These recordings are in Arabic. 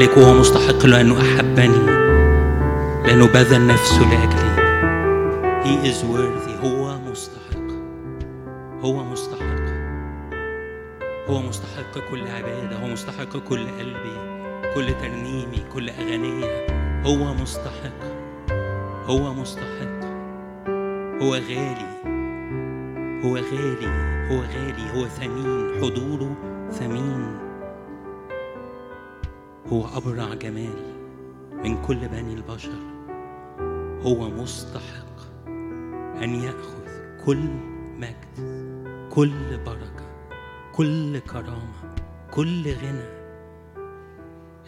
الملك وهو مستحق لأنه أحبني لأنه بذل نفسه لأجلي. He is worthy هو مستحق هو مستحق هو مستحق كل عبادة هو مستحق كل قلبي كل ترنيمي كل أغنية هو مستحق هو مستحق. هو غالي هو غالي هو غالي هو ثمين حضوره ثمين. هو أبرع جمال من كل بني البشر. هو مستحق أن يأخذ كل مجد كل بركة كل كرامة كل غنى.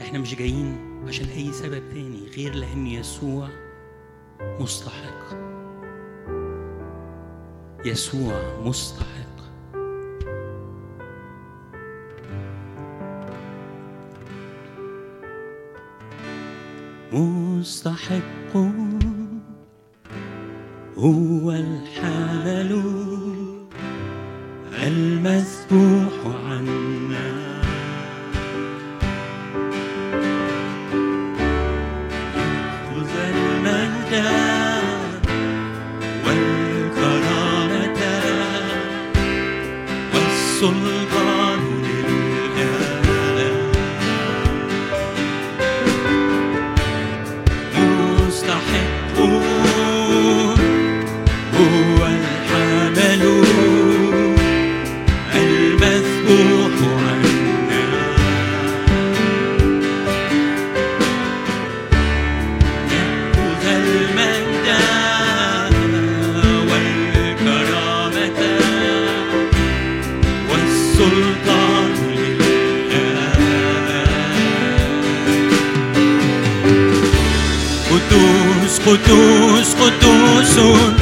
إحنا مش جايين عشان أي سبب تاني غير لأن يسوع مستحق. يسوع مستحق. مستحق هو الحمل المذبوح عنا. soon.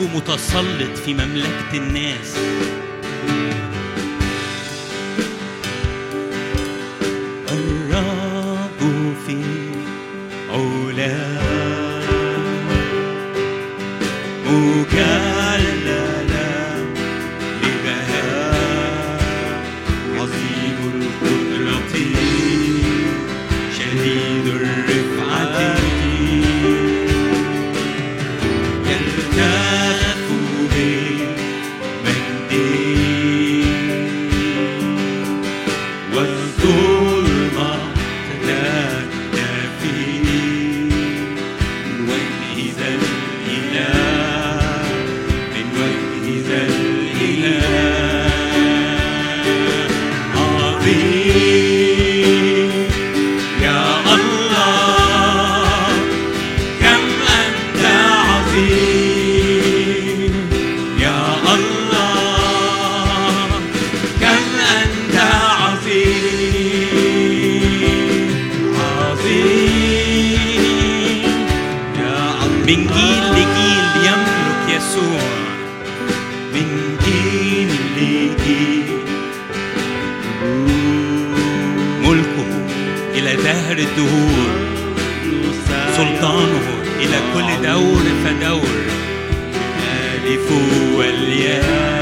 متسلط في مملكة الناس. من جيل لجيل يملك يسوع. من جيل لجيل ملكه إلى دهر الدهور سلطانه إلى كل دور فدور. الألف والياء.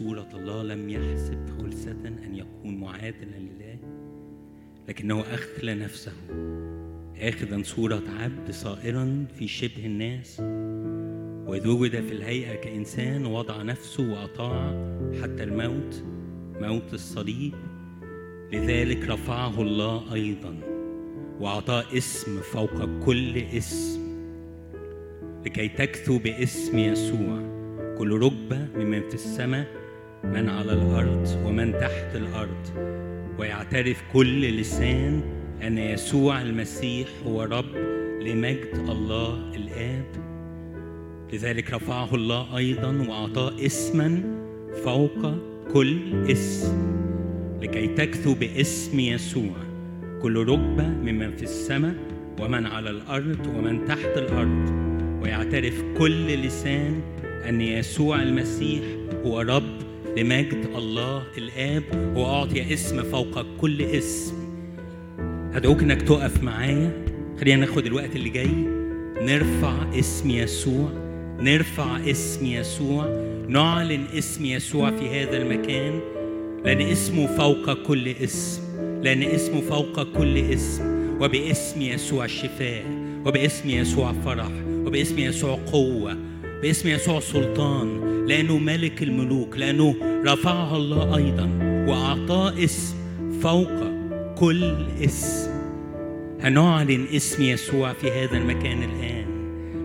صورة الله لم يحسب خلسة أن يكون معادلا لله لكنه أخلى نفسه. آخذا صورة عبد صائرا في شبه الناس وإذ وجد في الهيئة كإنسان وضع نفسه وأطاع حتى الموت موت الصليب. لذلك رفعه الله أيضا واعطاه اسم فوق كل اسم. لكي تكثو باسم يسوع كل ركبة ممن في السماء من على الأرض ومن تحت الأرض ويعترف كل لسان أن يسوع المسيح هو رب لمجد الله الآب. لذلك رفعه الله أيضا وأعطاه اسما فوق كل اسم لكي تكثو باسم يسوع كل ركبة ممن في السماء ومن على الأرض ومن تحت الأرض. ويعترف كل لسان أن يسوع المسيح هو رب لمجد الله الآب وأعطي اسم فوق كل اسم. هدعوك إنك تقف معايا. خلينا ناخد الوقت اللي جاي. نرفع اسم يسوع. نرفع اسم يسوع. نعلن اسم يسوع في هذا المكان. لأن اسمه فوق كل اسم. لأن اسمه فوق كل اسم. وباسم يسوع شفاء وباسم يسوع فرح. وباسم يسوع قوة. باسم يسوع سلطان لأنه ملك الملوك لأنه رفعه الله أيضا وأعطاه اسم فوق كل اسم. هنعلن اسم يسوع في هذا المكان الآن.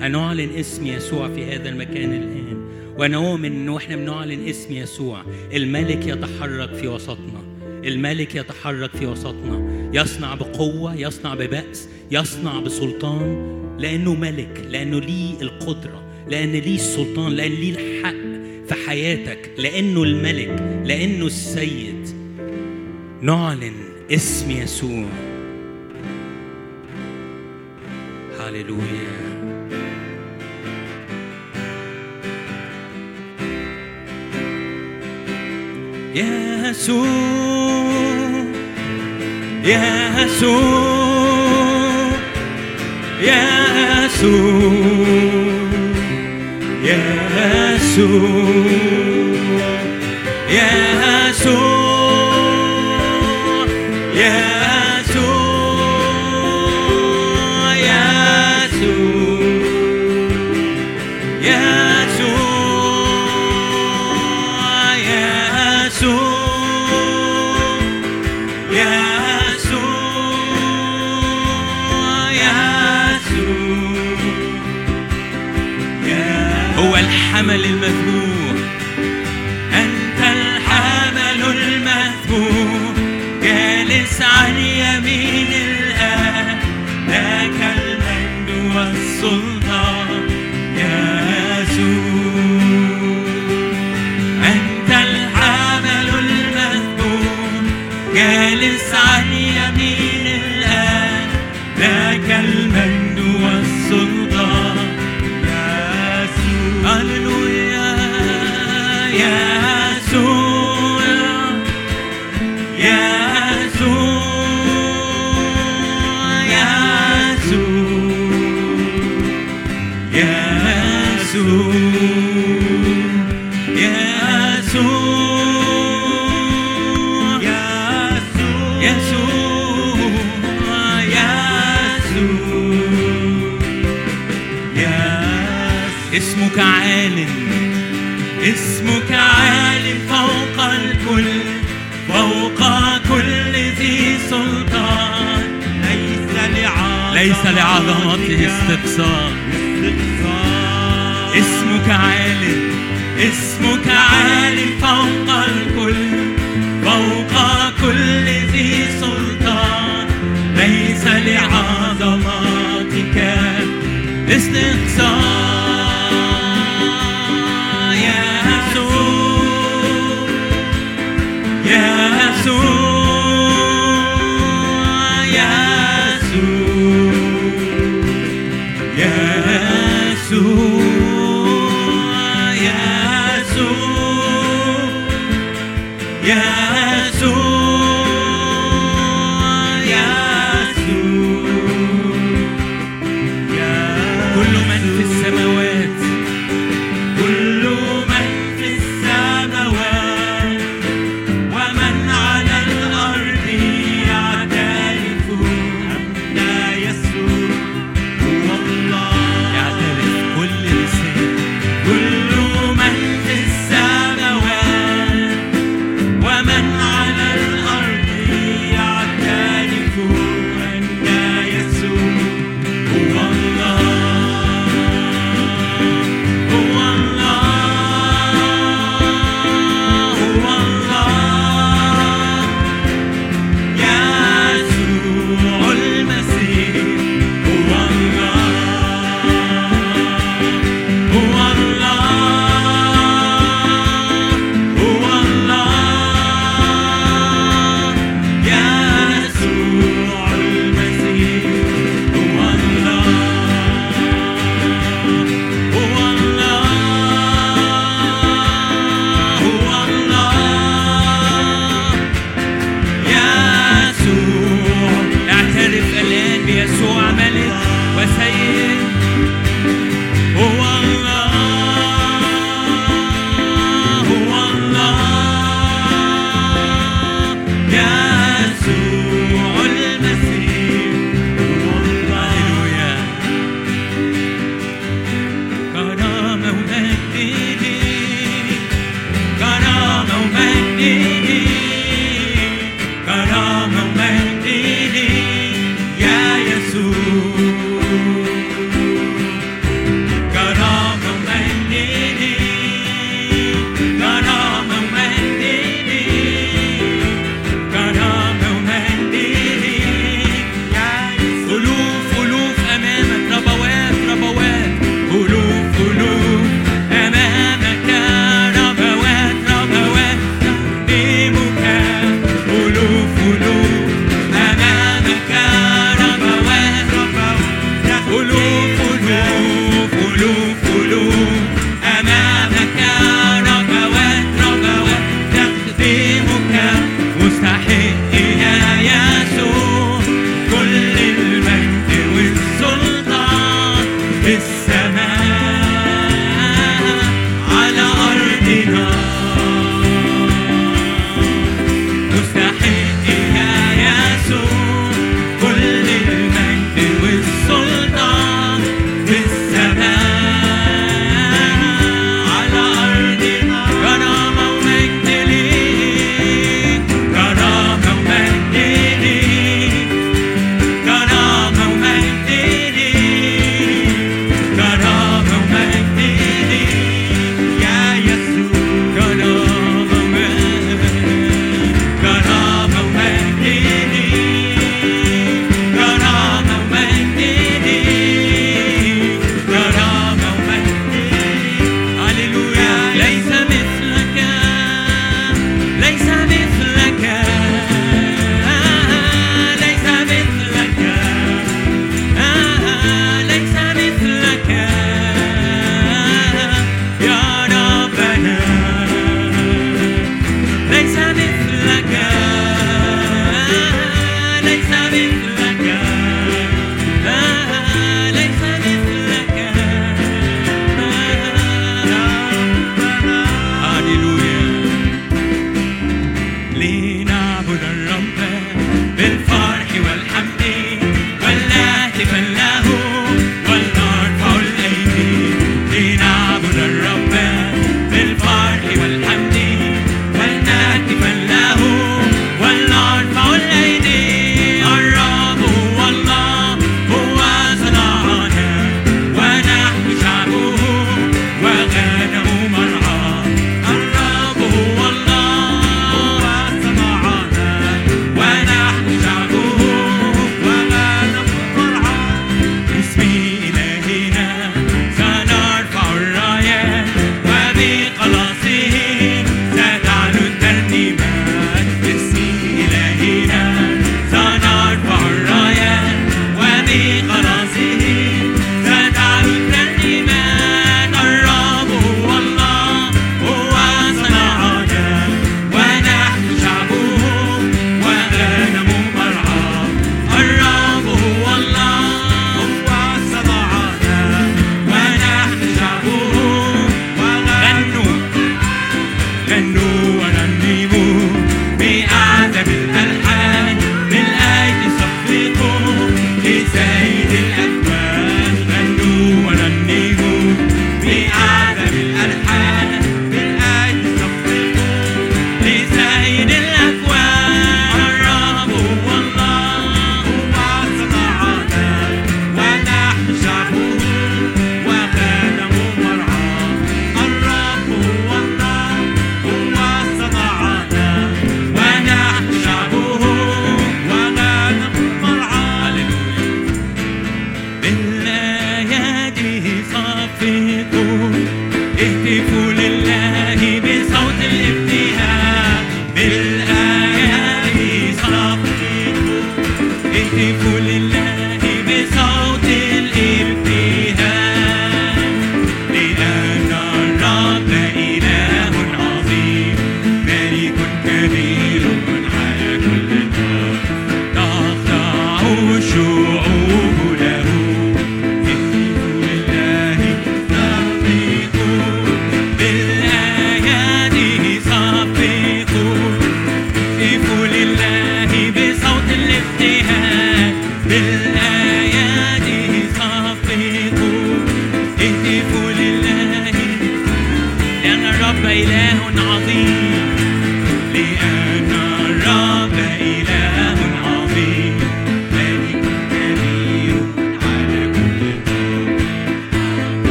هنعلن اسم يسوع في هذا المكان الآن. ونؤمن انه إحنا بنعلن اسم يسوع. الملك يتحرك في وسطنا. الملك يتحرك في وسطنا. يصنع بقوة يصنع ببأس يصنع بسلطان لأنه ملك لأنه ليه القدرة. لأن ليه السلطان لأن ليه الحق في حياتك لأنه الملك لأنه السيد. نعلن اسم يسوع. هللويا. يسوع يسوع يسوع. يسوع يسوع.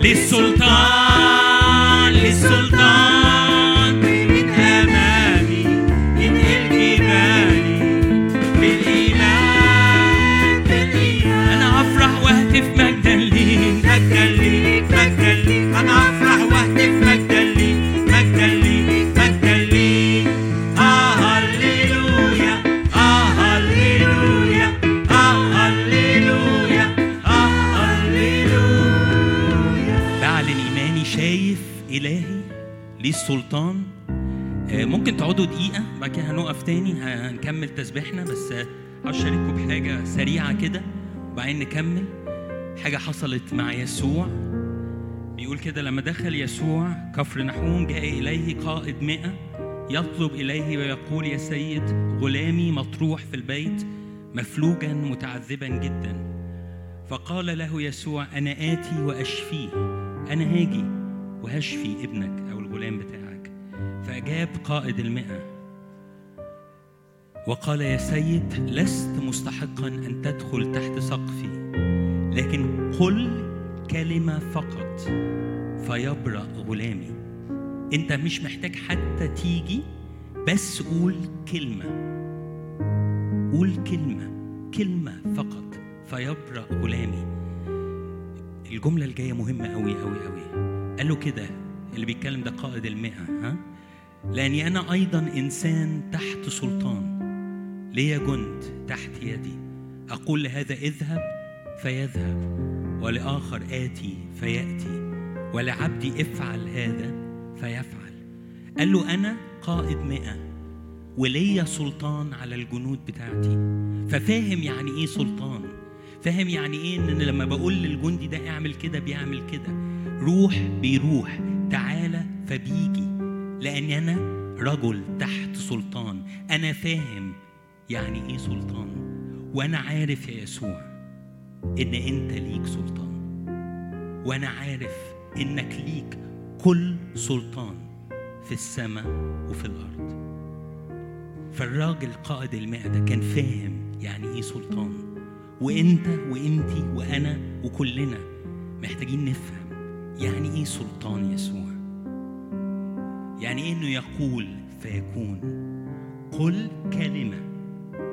للسلطان السلطان آه، ممكن تقعدوا دقيقة بعد كده هنقف تاني هنكمل تسبيحنا بس عاوز أشارككم بحاجة سريعة كده وبعدين نكمل. حاجة حصلت مع يسوع. بيقول كده لما دخل يسوع كفر نحوم جاء إليه قائد مئة يطلب إليه ويقول يا سيد غلامي مطروح في البيت مفلوجا متعذبا جدا. فقال له يسوع أنا آتي وأشفيه أنا هاجي وهشفي ابنك. الغلام بتاعك. فأجاب قائد المئة. وقال يا سيد لست مستحقا أن تدخل تحت سقفي لكن قل كلمة فقط فيبرأ غلامي. أنت مش محتاج حتى تيجي بس قول كلمة. قول كلمة كلمة فقط فيبرأ غلامي. الجملة الجاية مهمة أوي أوي أوي. قال له كده اللي بيتكلم ده قائد المئة ها؟ لأني أنا أيضا إنسان تحت سلطان. لي جند تحت يدي. أقول لهذا اذهب فيذهب ولآخر آتي فيأتي ولعبدي افعل هذا فيفعل. قال له أنا قائد مئة وليا سلطان على الجنود بتاعتي. ففاهم يعني إيه سلطان؟ فاهم يعني إيه إن لما بقول للجندي ده اعمل كده بيعمل كده؟ روح بيروح. تعالى فبيجي لأن أنا رجل تحت سلطان. أنا فاهم يعني إيه سلطان وأنا عارف يا يسوع إن أنت ليك سلطان وأنا عارف إنك ليك كل سلطان في السماء وفي الأرض. فالراجل قائد المئة ده كان فاهم يعني إيه سلطان. وأنت وأنتي وأنا وكلنا محتاجين نفهم يعني إيه سلطان يسوع؟ يعني إيه إنه يقول فيكون؟ قل كلمة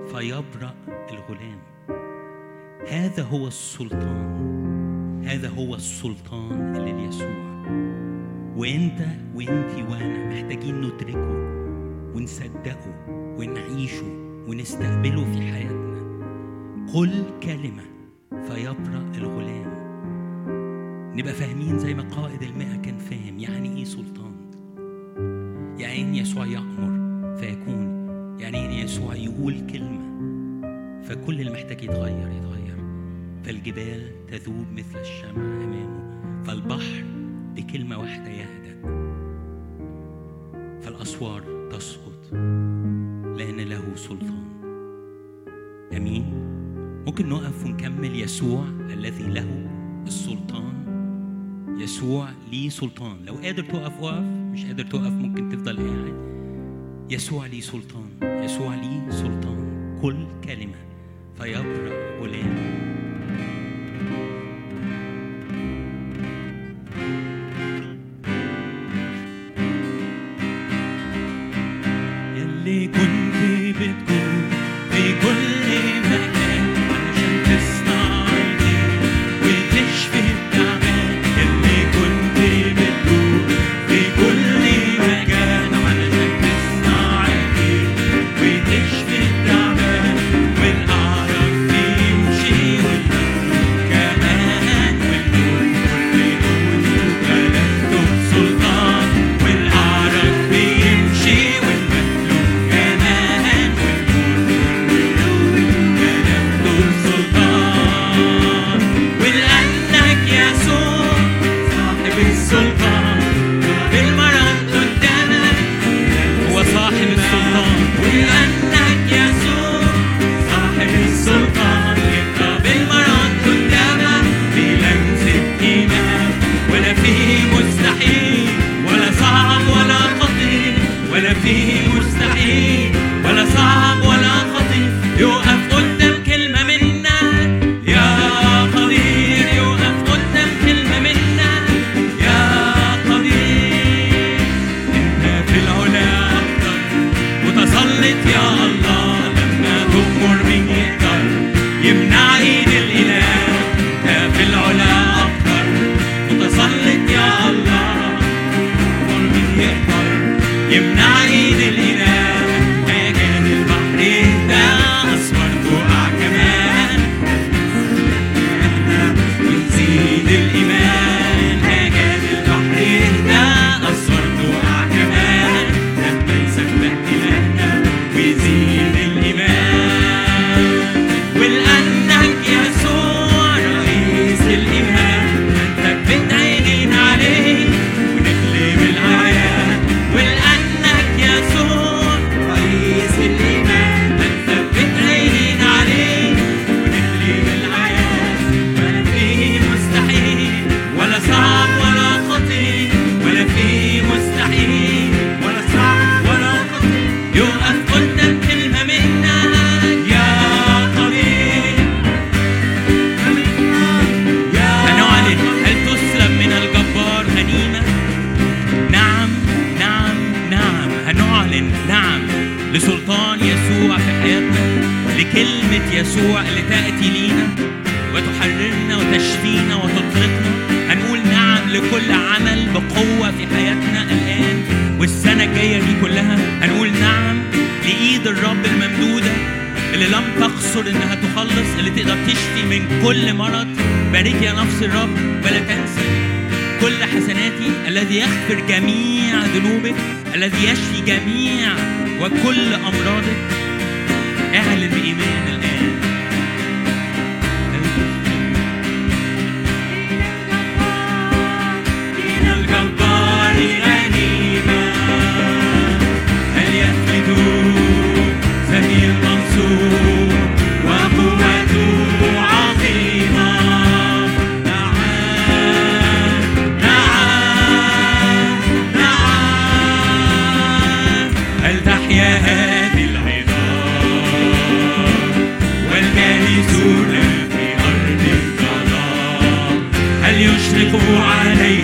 فيبرأ الغلام. هذا هو السلطان. هذا هو السلطان اللي ليسوع. وإنت وإنت وأنا محتاجين ندركه ونصدقه ونعيشه ونستقبله في حياتنا. قل كلمة فيبرأ الغلام. نبقى فاهمين زي ما قائد المئة كان فاهم. يعني إيه سلطان؟ يعني إيه يسوع يأمر فيكون. يعني إيه يسوع يقول كلمة فكل المحتاج يتغير يتغير. فالجبال تذوب مثل الشمع أمامه. فالبحر بكلمة واحدة يهدأ. فالأسوار تسقط لأن له سلطان. أمين؟ ممكن نقف ونكمل يسوع الذي له السلطان؟ يسوع ليه سلطان. لو قادر تقف وقف. مش قادر تقف ممكن تفضل قاعد. يسوع ليه سلطان. يسوع ليه سلطان. كل كلمة. فيبرأ غلامه يلي كنت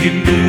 hidup.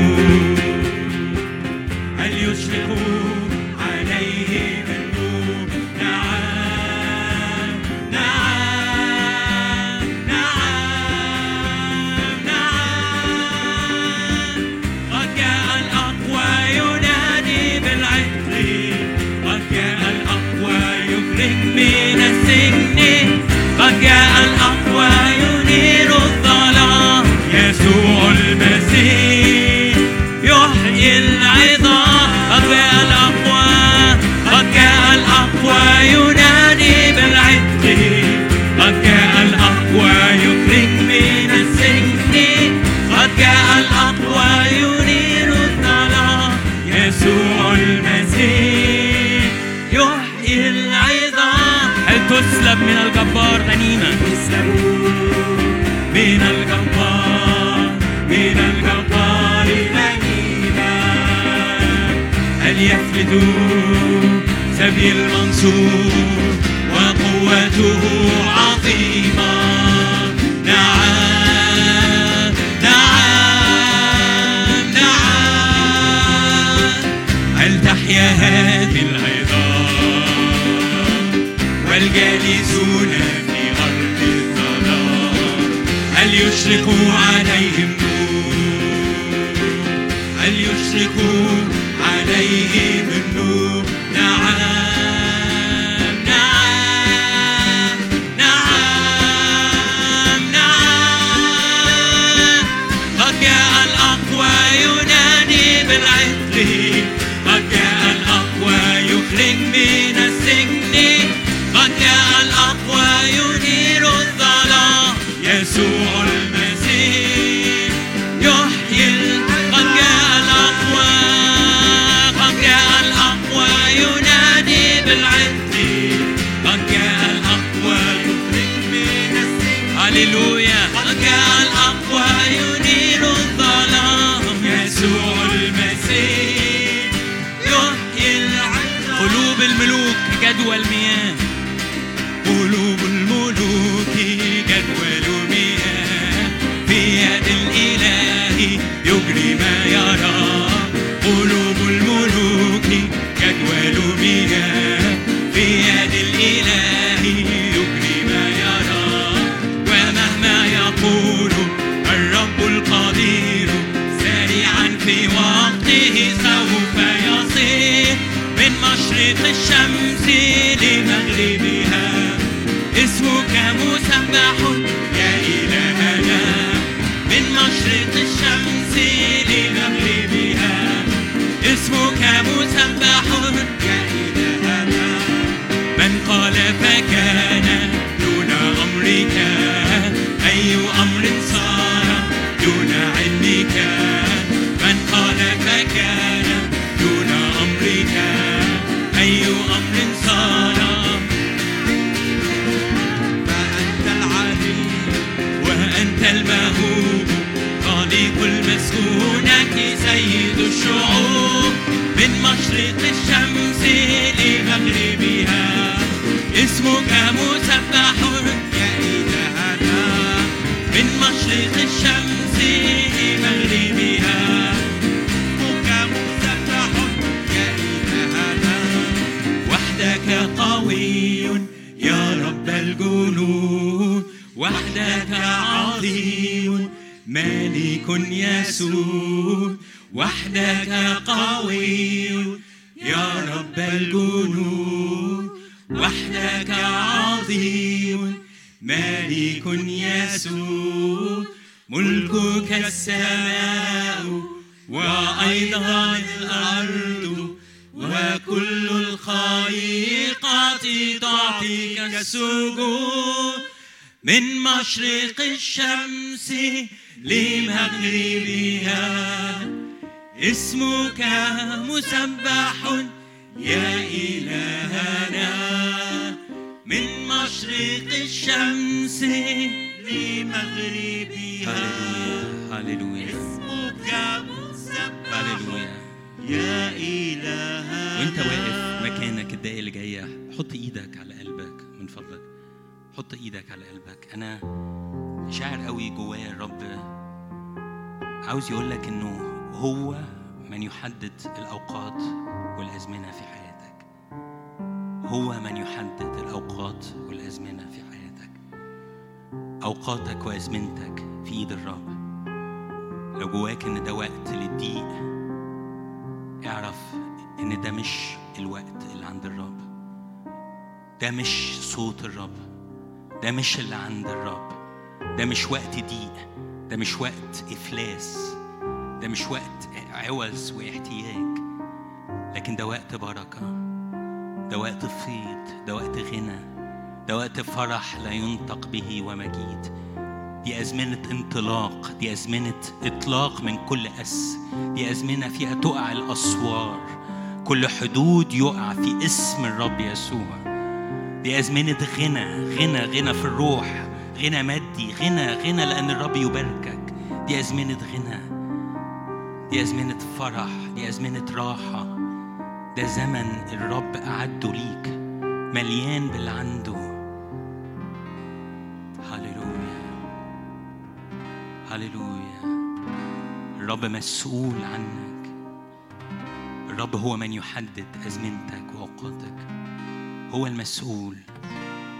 وحدك قوي. يا رب الجنود وحدك عظيم. مالك يسوع ملكك السماء وأيضا الأرض وكل الخليقات تعطيك السجود. من مشرق الشمس لمغربها. اسمك مسبح يا إلهنا. من مشرق الشمس لمغربها. هللويا اسمك مسبح هللويا. يا إلهنا. وانت واقف مكانك الدقايق اللي جاية حط إيدك على قلبك من فضلك. حط إيدك على قلبك. أنا شاعر قوي جوايا الرب. عاوز يقول لك إنه هو من يحدد الأوقات والأزمنة في حياتك. هو من يحدد الأوقات والأزمنة في حياتك. أوقاتك وأزمنتك في إيد الرب. لو جواك إن ده وقت للضيق اعرف إن ده مش الوقت اللي عند الرب. ده مش صوت الرب. ده مش اللي عند الرب. ده مش وقت ضيق. ده مش وقت إفلاس. ده مش وقت عوز واحتياج لكن ده وقت بركة ده وقت فيض ده وقت غنى ده وقت فرح لا ينطق به ومجيد. دي أزمنة انطلاق دي أزمنة إطلاق من كل أس دي أزمنة فيها تقع الأسوار. كل حدود يقع في اسم الرب يسوع. دي أزمنة غنى غنى غنى في الروح غنى مادي غنى غنى لأن الرب يباركك. دي أزمنة غنى. دي أزمنة فرح دي أزمنة راحة. ده زمن الرب أعده ليك مليان باللي عنده. هللويا هللويا. الرب مسؤول عنك. الرب هو من يحدد أزمنتك وأوقاتك. هو المسؤول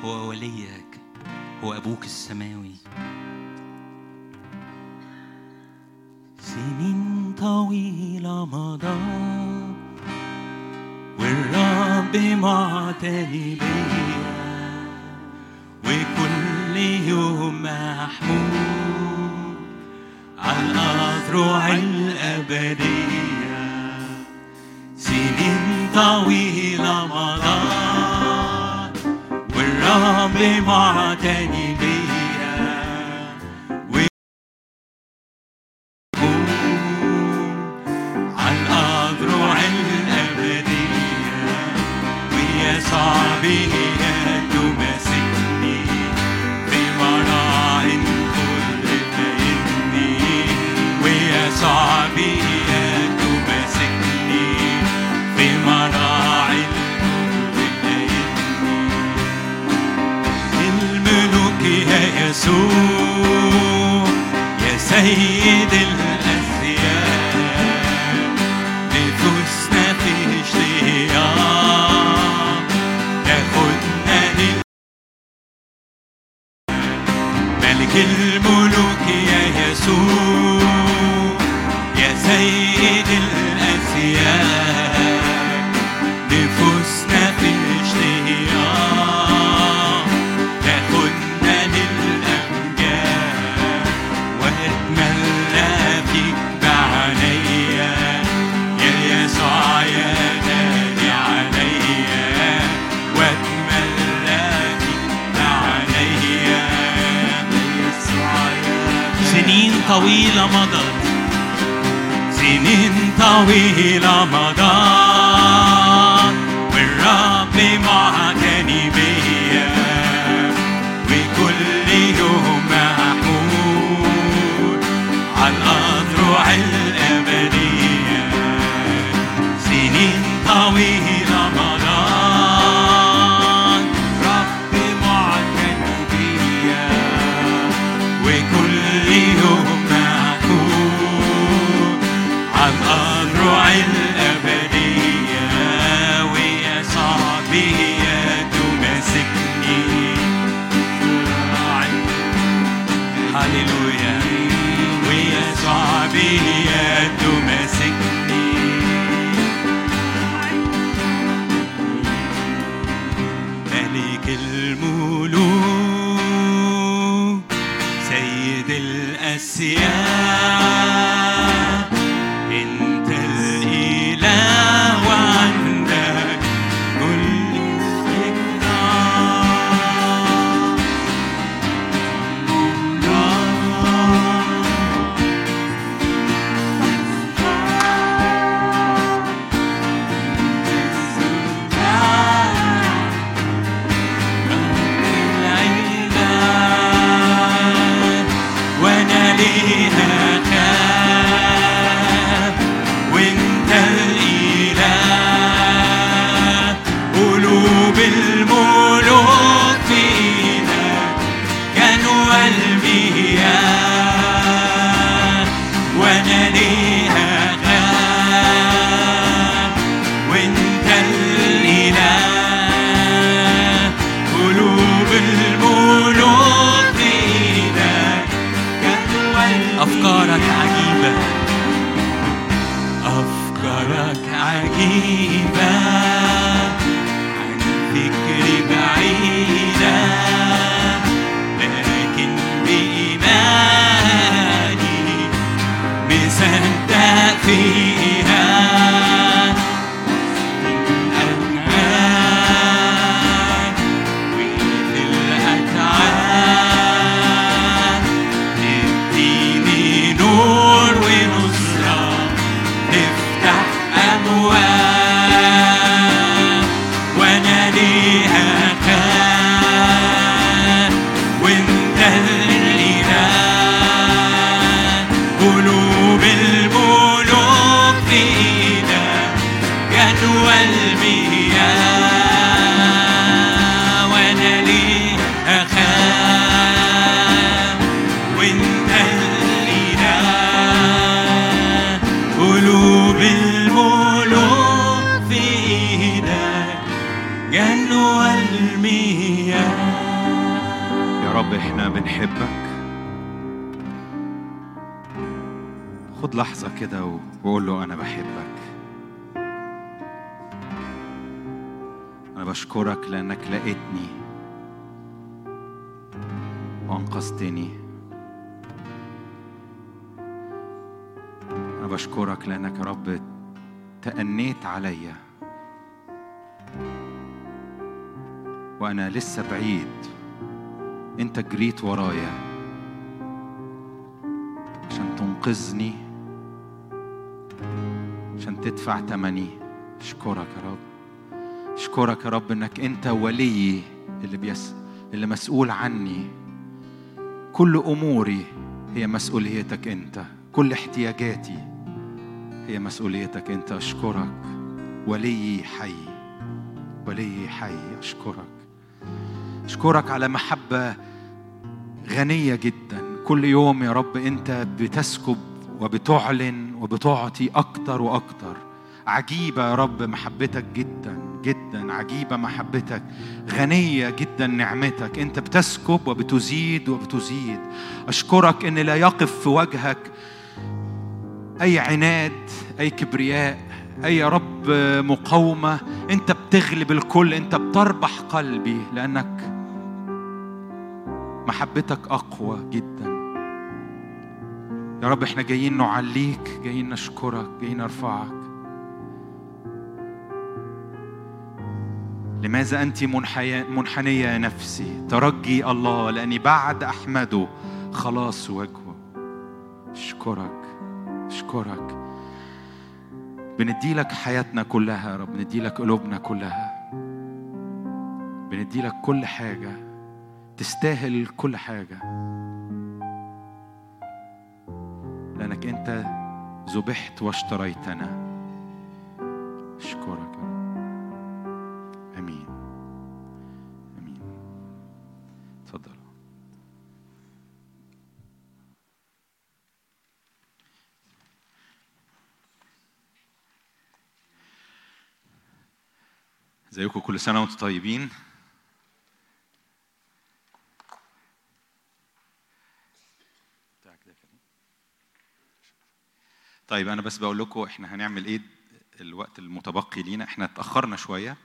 هو وليك هو أبوك السماوي. سنين طويلة مضى والرب معتني بيا وكل يوم محمود على الأذرع الأبدية سنين طويلة مضت والرب معتني يسوع يا سيد الأسياد كده وقول له أنا بحبك. أنا بشكرك لأنك لقيتني وأنقذتني. أنا بشكرك لأنك يا رب تأنيت عليا وأنا لسه بعيد. أنت جريت ورايا عشان تنقذني. عشان تدفع تمني اشكرك يا رب. اشكرك يا رب إنك أنت ولي اللي بيس اللي مسؤول عني. كل أموري هي مسؤوليتك أنت. كل احتياجاتي هي مسؤوليتك أنت. أشكرك. ولي حي. ولي حي. أشكرك. أشكرك على محبة غنية جدا. كل يوم يا رب أنت بتسكب وبتعلن وبتعطي أكتر وأكتر. عجيبة يا رب محبتك جدا جدا. عجيبة محبتك. غنية جدا نعمتك. أنت بتسكب وبتزيد وبتزيد. أشكرك إن لا يقف في وجهك أي عناد أي كبرياء أي يا رب مقاومة. أنت بتغلب الكل. أنت بتربح قلبي لأنك محبتك أقوى جدا. يا رب إحنا جايين نعليك جايين نشكرك جايين نرفعك. لماذا أنت منحيا- منحنية يا نفسي؟ ترجي الله لأني بعد احمده خلاص وجهه. اشكرك اشكرك. بندي لك حياتنا كلها يا رب بندي لك قلوبنا كلها. بندي لك كل حاجة. تستاهل كل حاجة. لأنك أنت ذبحت واشتريتنا. رب آمين. آمين. تفضل. ازيكم كل سنة وأنتم طيبين. طيب أنا بس بقول لكم إحنا هنعمل إيه الوقت المتبقي لينا؟ إحنا اتأخرنا شوية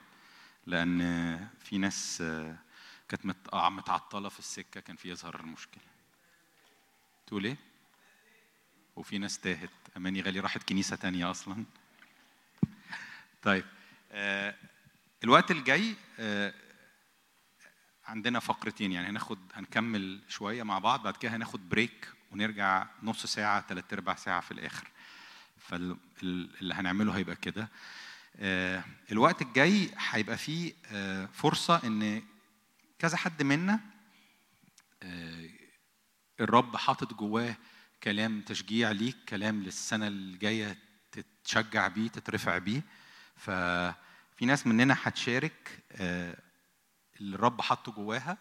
لأن في ناس كانت آه، متعطلة في السكة كان في يظهر المشكلة تقول إيه؟ وفي ناس تاهت. أماني غالي راحت كنيسة تانية أصلا. طيب آه، الوقت الجاي آه، عندنا فقرتين. يعني هناخد هنكمل شوية مع بعض بعد كده هناخد بريك ونرجع نص ساعة ثلاث ارباع ساعة في الآخر. فاللي هنعمله هيبقى كده. آه، الوقت الجاي هيبقى فيه آه، فرصة إن كذا حد منا آه، الرب حاطط جواه كلام تشجيع ليك كلام للسنة الجاية تتشجع بيه تترفع بيه. ففي ناس مننا هتشارك اللي الرب حطه جواها.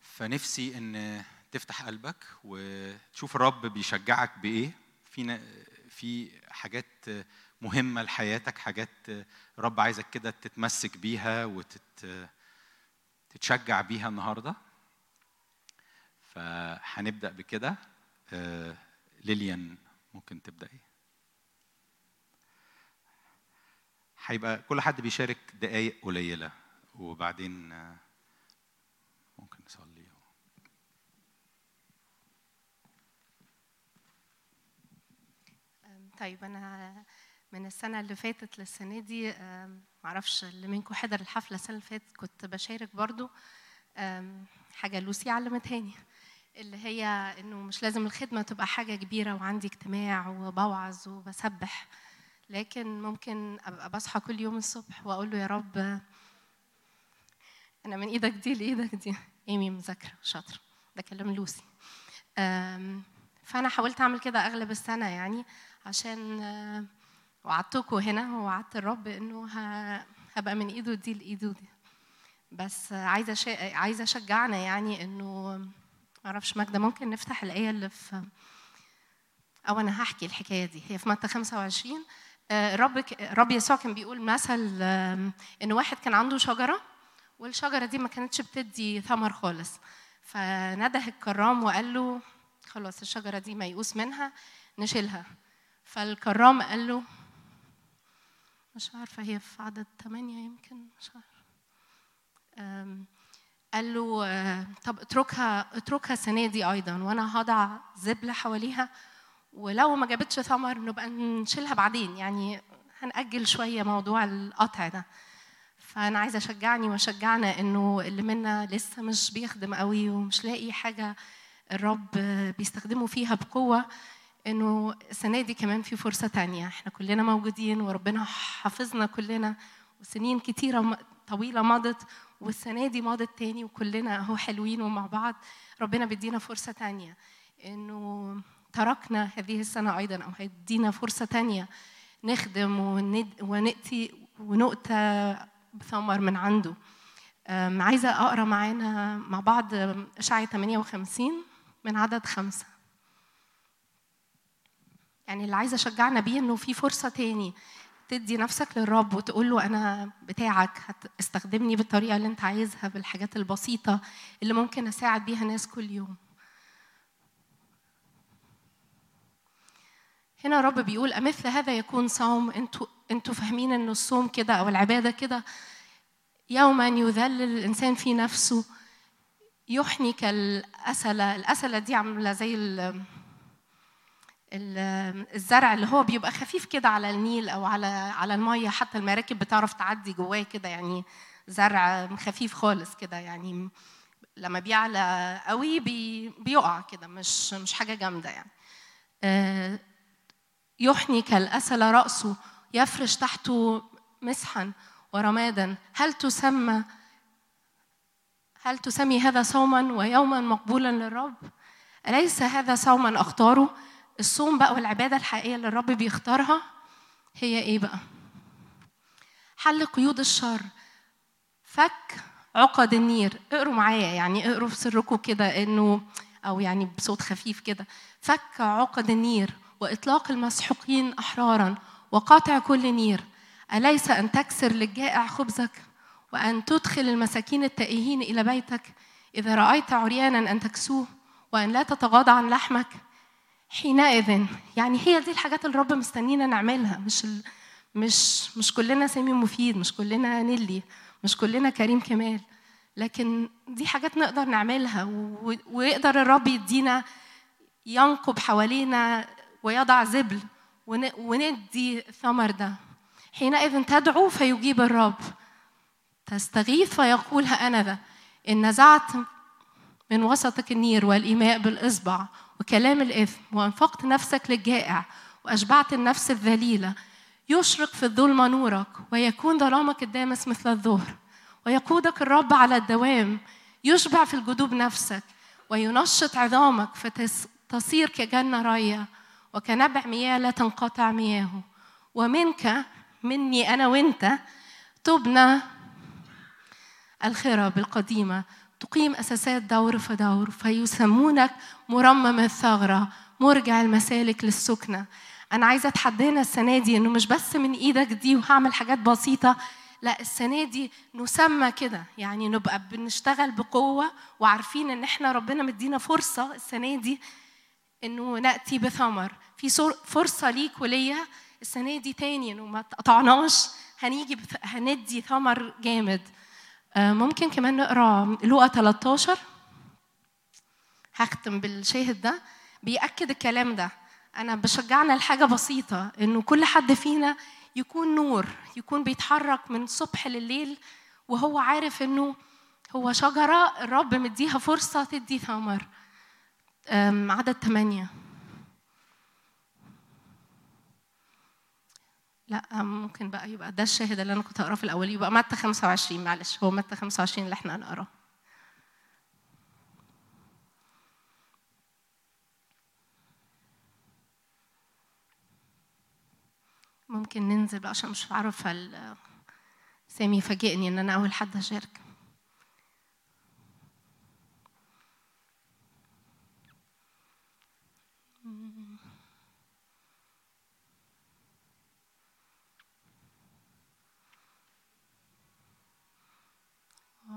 فنفسي إن تفتح قلبك وتشوف الرب بيشجعك بإيه. في في حاجات مهمة لحياتك حاجات الرب عايزك كده تتمسك بيها وتتشجع بيها النهارده. فهنبدأ بكده. آه، ليليان ممكن تبدأ إيه؟ هيبقى كل حد بيشارك دقايق قليلة وبعدين آه، ممكن نصلي طيب أنا من السنة اللي فاتت للسنة دي معرفش اللي منكم حضر الحفلة السنة اللي فاتت كنت بشارك برضو حاجة لوسي علمتهاني اللي هي إنه مش لازم الخدمة تبقى حاجة كبيرة وعندي اجتماع وبوعظ وبسبح لكن ممكن أبقى بصحى كل يوم الصبح وأقول له يا رب أنا من إيدك دي لإيدك دي. إيمي مذاكرة شاطرة. ده كلام لوسي. فأنا حاولت أعمل كده أغلب السنة يعني. عشان آه، وعدتكم هنا ووعدت الرب إنه هبقى من إيده دي لإيده دي. بس آه، عايزة شا... عايزة أشجعنا يعني إنه معرفش ماجدة ممكن نفتح الآية اللي في أو أنا هحكي الحكاية دي. هي في متى 25 آه، الرب الرب يسوع كان بيقول مثل آم، إن واحد كان عنده شجرة والشجرة دي ما كانتش بتدي ثمر خالص. فنده الكرام وقال له خلاص الشجرة دي ميؤوس منها نشيلها. فالكرام قال له مش عارفة هي في عدد ثمانية يمكن مش عارفة. أم، قال له آه، طب اتركها اتركها السنة دي أيضا وأنا هضع زبلة حواليها ولو ما جابتش ثمر نبقى نشيلها بعدين. يعني هنأجل شوية موضوع القطع ده. فأنا عايزة أشجعني وأشجعنا إنه اللي منا لسه مش بيخدم قوي ومش لاقي حاجة الرب بيستخدمه فيها بقوة إنه السنة دي كمان في فرصة تانية. إحنا كلنا موجودين وربنا حافظنا كلنا. وسنين كتيرة طويلة مضت والسنة دي مضت تاني وكلنا أهو حلوين ومع بعض. ربنا بيدينا فرصة تانية. إنه تركنا هذه السنة أيضا أو هيدينا فرصة تانية. نخدم ونأتي ونؤتى بثمر من عنده. عايزة أقرأ معانا مع بعض إشعيا 58 من عدد خمسة. يعني اللي عايزة أشجعنا بيه إنه في فرصة تاني تدي نفسك للرب وتقول له أنا بتاعك هتستخدمني بالطريقة اللي أنت عايزها بالحاجات البسيطة اللي ممكن أساعد بيها ناس كل يوم. هنا الرب بيقول أمثل هذا يكون صوم؟ أنتوا أنتوا فاهمين ان الصوم كده أو العبادة كده يوما يذلل الإنسان في نفسه يحني كالأسلة. الأسلة دي عاملة زي الزرع اللي هو بيبقى خفيف كده على النيل أو على على المية حتى المراكب بتعرف تعدي جواه كده يعني زرع خفيف خالص كده يعني لما بيعلى قوي بي بيقع كده مش مش حاجة جامدة يعني. آه، يحني كالأسل رأسه يفرش تحته مسحا ورمادا. هل تسمى هل تسمي هذا صوما ويوما مقبولا للرب؟ أليس هذا صوما أختاره الصوم بقى والعبادة الحقيقية اللي الرب بيختارها هي إيه بقى؟ حل قيود الشر. فك عقد النير. اقروا معايا يعني اقروا في سركم كده إنه أو يعني بصوت خفيف كده. فك عقد النير وإطلاق المسحوقين أحرارا وقاطع كل نير. أليس أن تكسر للجائع خبزك وأن تدخل المساكين التائهين إلى بيتك إذا رأيت عريانا أن تكسوه وأن لا تتغاضى عن لحمك حينئذ. يعني هي دي الحاجات اللي الرب مستنينا نعملها. مش ال... مش مش كلنا سامي مفيد مش كلنا نيلي مش كلنا كريم كمال. لكن دي حاجات نقدر نعملها و... ويقدر الرب يدينا ينقب حوالينا ويضع زبل ون... وندي الثمر ده. حينئذ تدعو فيجيب الرب. تستغيث فيقول ها أنا ذا إن نزعت من وسطك النير والإيماء بالإصبع وكلام الإثم وأنفقت نفسك للجائع وأشبعت النفس الذليلة. يشرق في الظلمة نورك ويكون ظلامك الدامس مثل الظهر. ويقودك الرب على الدوام يشبع في الجدوب نفسك وينشط عظامك فتصير كجنة راية وكنبع مياه لا تنقطع مياهه ومنك مني أنا وأنت تبنى الخرب القديمة. تقيم أساسات دور فدور فيسمونك مرمم الثغرة مرجع المسالك للسكنة. أنا عايزة أتحدانا السنة دي إنه مش بس من إيدك دي وهعمل حاجات بسيطة لا السنة دي نسمى كده. يعني نبقى بنشتغل بقوة وعارفين إن إحنا ربنا مدينا فرصة السنة دي إنه نأتي بثمر. في فرصة ليك وليا السنة دي تاني إنه ما تقطعناش هنيجي. هندي ثمر جامد. ممكن كمان نقرأ لوقا 13 هختم بالشاهد ده. بيأكد الكلام ده. أنا بشجعنا لحاجة بسيطة إنه كل حد فينا يكون نور يكون بيتحرك من الصبح لليل وهو عارف إنه هو شجرة الرب مديها فرصة تدي ثمر. عدد ثمانية لا ممكن بقى يبقى ده الشاهد اللي أنا كنت هقراه في الأول. يبقى متى 25 معلش هو متى 25 اللي إحنا هنقراه؟ ممكن ننزل بقى عشان مش عارفة سامي فاجئني إن أنا أول حد هشارك.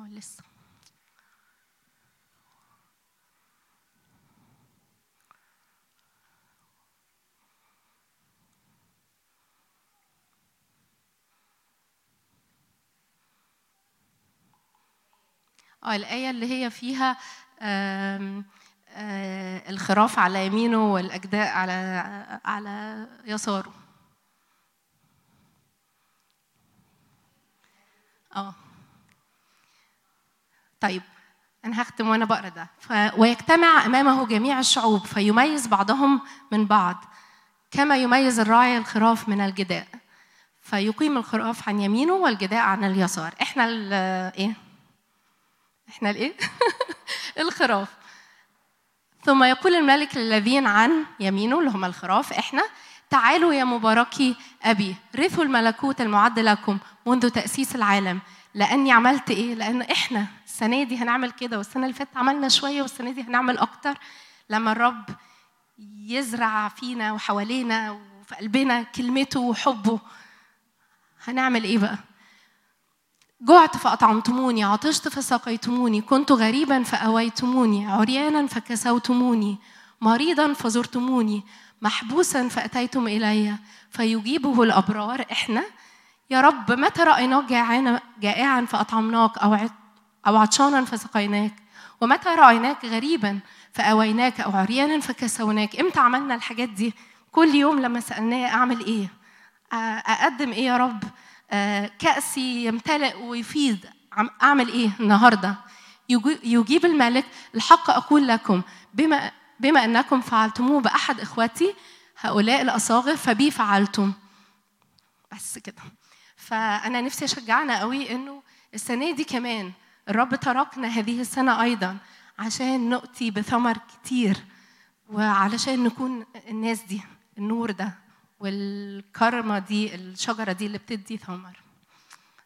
لسه آه الآية اللي هي فيها آم، آه، الخراف على يمينه والأجداء على على يساره. آه. طيب أنا هختم وأنا بقرأ ده. ف... ويجتمع أمامه جميع الشعوب فيميز بعضهم من بعض كما يميز الراعي الخراف من الجداء. فيقيم الخراف عن يمينه والجداء عن اليسار. إحنا ال إيه؟ إحنا الايه الخراف. ثم يقول الملك للذين عن يمينه اللي هم الخراف إحنا تعالوا يا مباركي أبي رثوا الملكوت المعد لكم منذ تأسيس العالم. لأني عملت إيه؟ لأن إحنا السنة دي هنعمل كده والسنة اللي فاتت عملنا شوية والسنة دي هنعمل أكتر. لما الرب يزرع فينا وحوالينا وفي قلبنا كلمته وحبه هنعمل إيه بقى؟ جعت فأطعمتموني عطشت فسقيتموني كنت غريبا فأويتموني عريانا فكسوتموني مريضا فزرتموني. محبوسا فأتيتم إلي فيجيبه الأبرار. إحنا يا رب متى رأيناك جائعا جائعا فأطعمناك أو أو عطشانا فسقيناك ومتى رأيناك غريبا فأويناك أو عريانا فكسوناك. إمتى عملنا الحاجات دي؟ كل يوم لما سألناه أعمل إيه؟ أقدم إيه يا رب؟ كأسي يمتلئ ويفيض. عم- أعمل إيه النهاردة؟ يجي- يجيب الملك الحق أقول لكم بما بما أنكم فعلتموه بأحد إخوتي هؤلاء الأصاغر فبي فعلتم. بس كده. فأنا نفسي أشجعنا قوي إنه السنة دي كمان الرب تركنا هذه السنة أيضا عشان نؤتي بثمر كتير وعلشان نكون الناس دي النور ده والكرمة دي الشجرة دي اللي بتدي ثمر.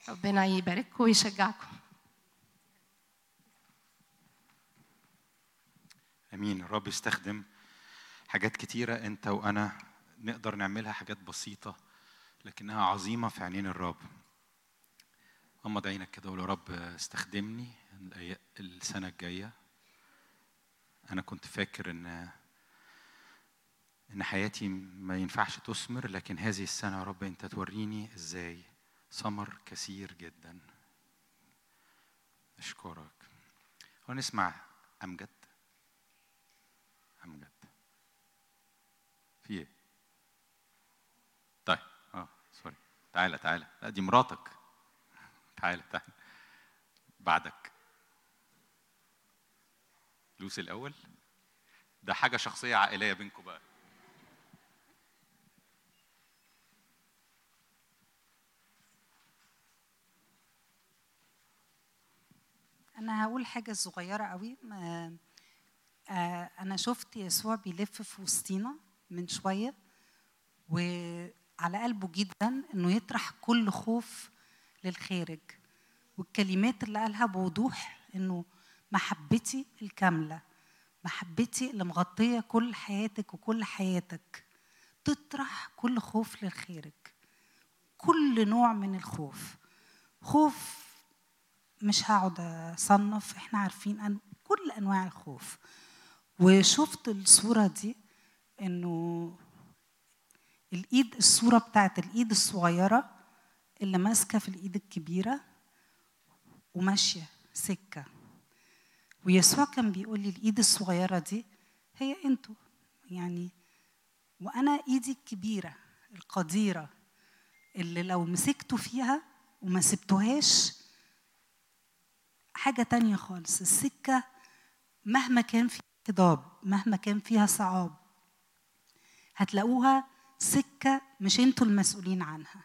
ربنا يبارككم ويشجعكم. آمين. الرب يستخدم حاجات كتيرة انت وأنا نقدر نعملها حاجات بسيطة لكنها عظيمة في عينين الرب. غمض عينك كده وقول يا رب استخدمني السنة الجاية. أنا كنت فاكر إن إن حياتي ما ينفعش تثمر لكن هذه السنة يا رب أنت توريني إزاي ثمر كثير جدا. أشكرك. ونسمع امجد في إيه طيب آه سوري تعالى تعالى. لا دي مراتك. تعالى تعالى. بعدك. لوسي الأول. ده حاجة شخصية عائلية بينكم بقى. أنا هقول حاجة صغيرة قوي. آه، أنا شفت يسوع بيلف في وسطينا. من شوية وعلى قلبه جدا إنه يطرح كل خوف للخارج. والكلمات اللي قالها بوضوح إنه محبتي الكاملة محبتي اللي مغطية كل حياتك وكل حياتك. تطرح كل خوف للخارج. كل نوع من الخوف. خوف مش هقعد أصنف إحنا عارفين أن كل أنواع الخوف. وشفت الصورة دي إنه الإيد الصورة بتاعت الإيد الصغيرة اللي ماسكة في الإيد الكبيرة وماشية سكة. ويسوع كان بيقول لي الإيد الصغيرة دي هي أنتوا. يعني وأنا إيدي الكبيرة القديرة اللي لو مسكته فيها وما سبتوهاش حاجة تانية خالص. السكة مهما كان فيها كضاب مهما كان فيها صعاب هتلاقوها سكة مش أنتوا المسؤولين عنها.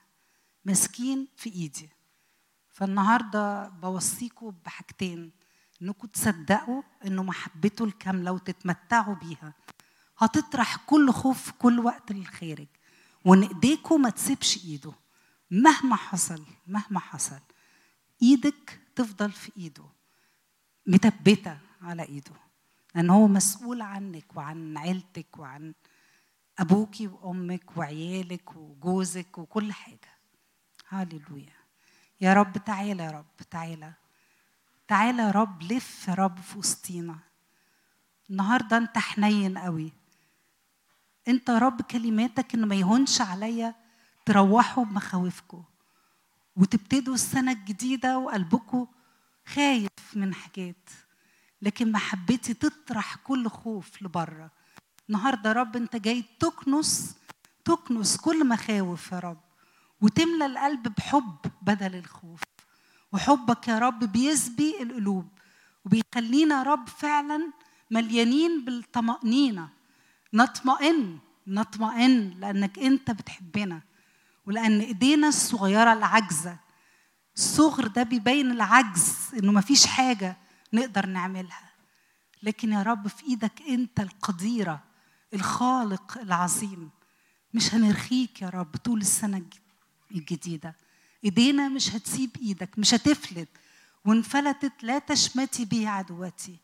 ماسكين في ايدي. فالنهاردة بوصيكم بحاجتين. انكم تصدقوا انه محبته الكاملة وتتمتعوا بيها. هتطرح كل خوف كل وقت للخارج وان ايديكم ما تسيبش ايده. مهما حصل مهما حصل إيدك تفضل في ايده. مثبته على ايده. لأن هو مسؤول عنك وعن عيلتك وعن أبوكي وأمك وعيالك وجوزك وكل حاجة. هاليلويا يا رب تعالى يا رب تعالى. تعالى يا رب لف يا رب في وسطينا. النهارده أنت حنين قوي. أنت يا رب كلماتك إنه ما يهونش عليا تروحوا بمخاوفكم. وتبتدوا السنة الجديدة وقلبكم خايف من حاجات. لكن محبتي تطرح كل خوف لبره. النهارده يا رب انت جاي تكنس تكنس كل مخاوف يا رب وتملى القلب بحب بدل الخوف. وحبك يا رب بيسبي القلوب وبيخلينا يا رب فعلا مليانين بالطمأنينة. نطمئن نطمئن لأنك أنت بتحبنا ولأن إيدينا الصغيرة العاجزة الصغر ده بيبين العجز إنه مفيش حاجة نقدر نعملها. لكن يا رب في إيدك أنت القديرة الخالق العظيم. مش هنرخيك يا رب طول السنة الجديدة. إيدينا مش هتسيب إيدك مش هتفلت. وان فلتت لا تشمتي بي عدوتي.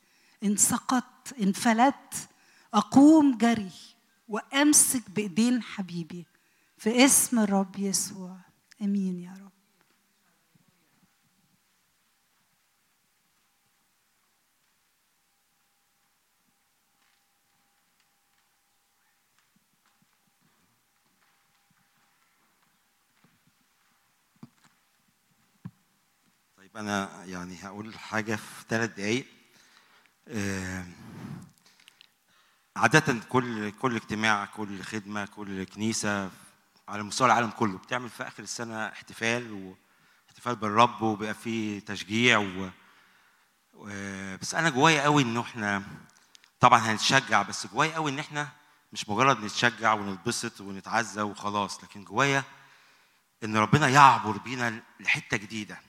إن سقطت ان فلت أقوم جري وأمسك بإيدين حبيبي. في اسم الرب يسوع. آمين يا رب. طيب أنا يعني هقول حاجة في ثلاث دقايق. آه، عادة كل كل اجتماع كل خدمة كل كنيسة على مستوى العالم كله بتعمل في آخر السنة احتفال واحتفال بالرب وبيبقى فيه تشجيع و... و... بس أنا جوايا قوي إنه إحنا طبعا هنتشجع بس جوايا قوي إن إحنا مش مجرد نتشجع ونتبسط ونتعزى وخلاص لكن جوايا إن ربنا يعبر بينا لحتة جديدة.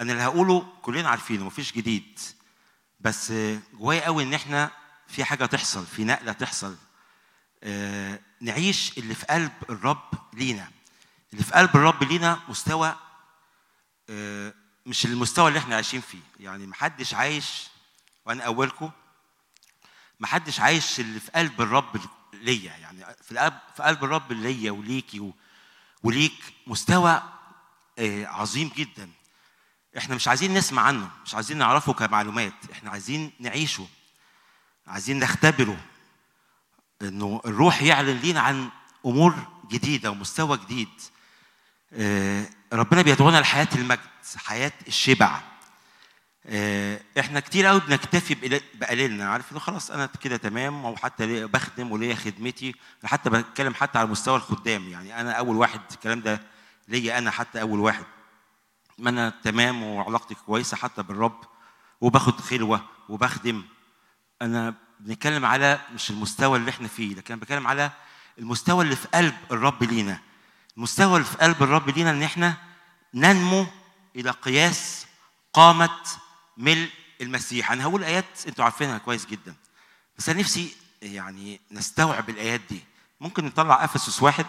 أنا اللي هقوله كلنا عارفينه مفيش جديد. بس جوايا قوي إن إحنا في حاجة تحصل في نقلة تحصل. آه، نعيش اللي في قلب الرب لينا. اللي في قلب الرب لينا مستوى آه، مش المستوى اللي إحنا عايشين فيه. يعني محدش عايش وأنا أولكم محدش عايش اللي في قلب الرب ليا. يعني في القلب في قلب الرب ليا وليكي وليك مستوى آه، عظيم جدا. إحنا مش عايزين نسمع عنه مش عايزين نعرفه كمعلومات إحنا عايزين نعيشه عايزين نختبره إنه الروح يعلن لينا عن أمور جديدة ومستوى جديد. آه، ربنا بيدعونا لحياة المجد حياة الشبع. آه، إحنا كتير قوي بنكتفي بقليل- بقليلنا عارف إنه خلاص أنا كده تمام وحتى ليا- بخدم وليا خدمتي. حتى بتكلم حتى على مستوى الخدام. يعني أنا أول واحد الكلام ده ليا أنا حتى أول واحد. ما أنا تمام وعلاقتي كويسة حتى بالرب وباخد خلوة وبخدم. أنا بنتكلم على مش المستوى اللي إحنا فيه لكن أنا بتكلم على المستوى اللي في قلب الرب لينا. المستوى اللي في قلب الرب لينا إن إحنا ننمو إلى قياس قامة ملء المسيح. أنا هقول آيات أنتوا عارفينها كويس جدا بس أنا نفسي يعني نستوعب الآيات دي. ممكن نطلع أفسس واحد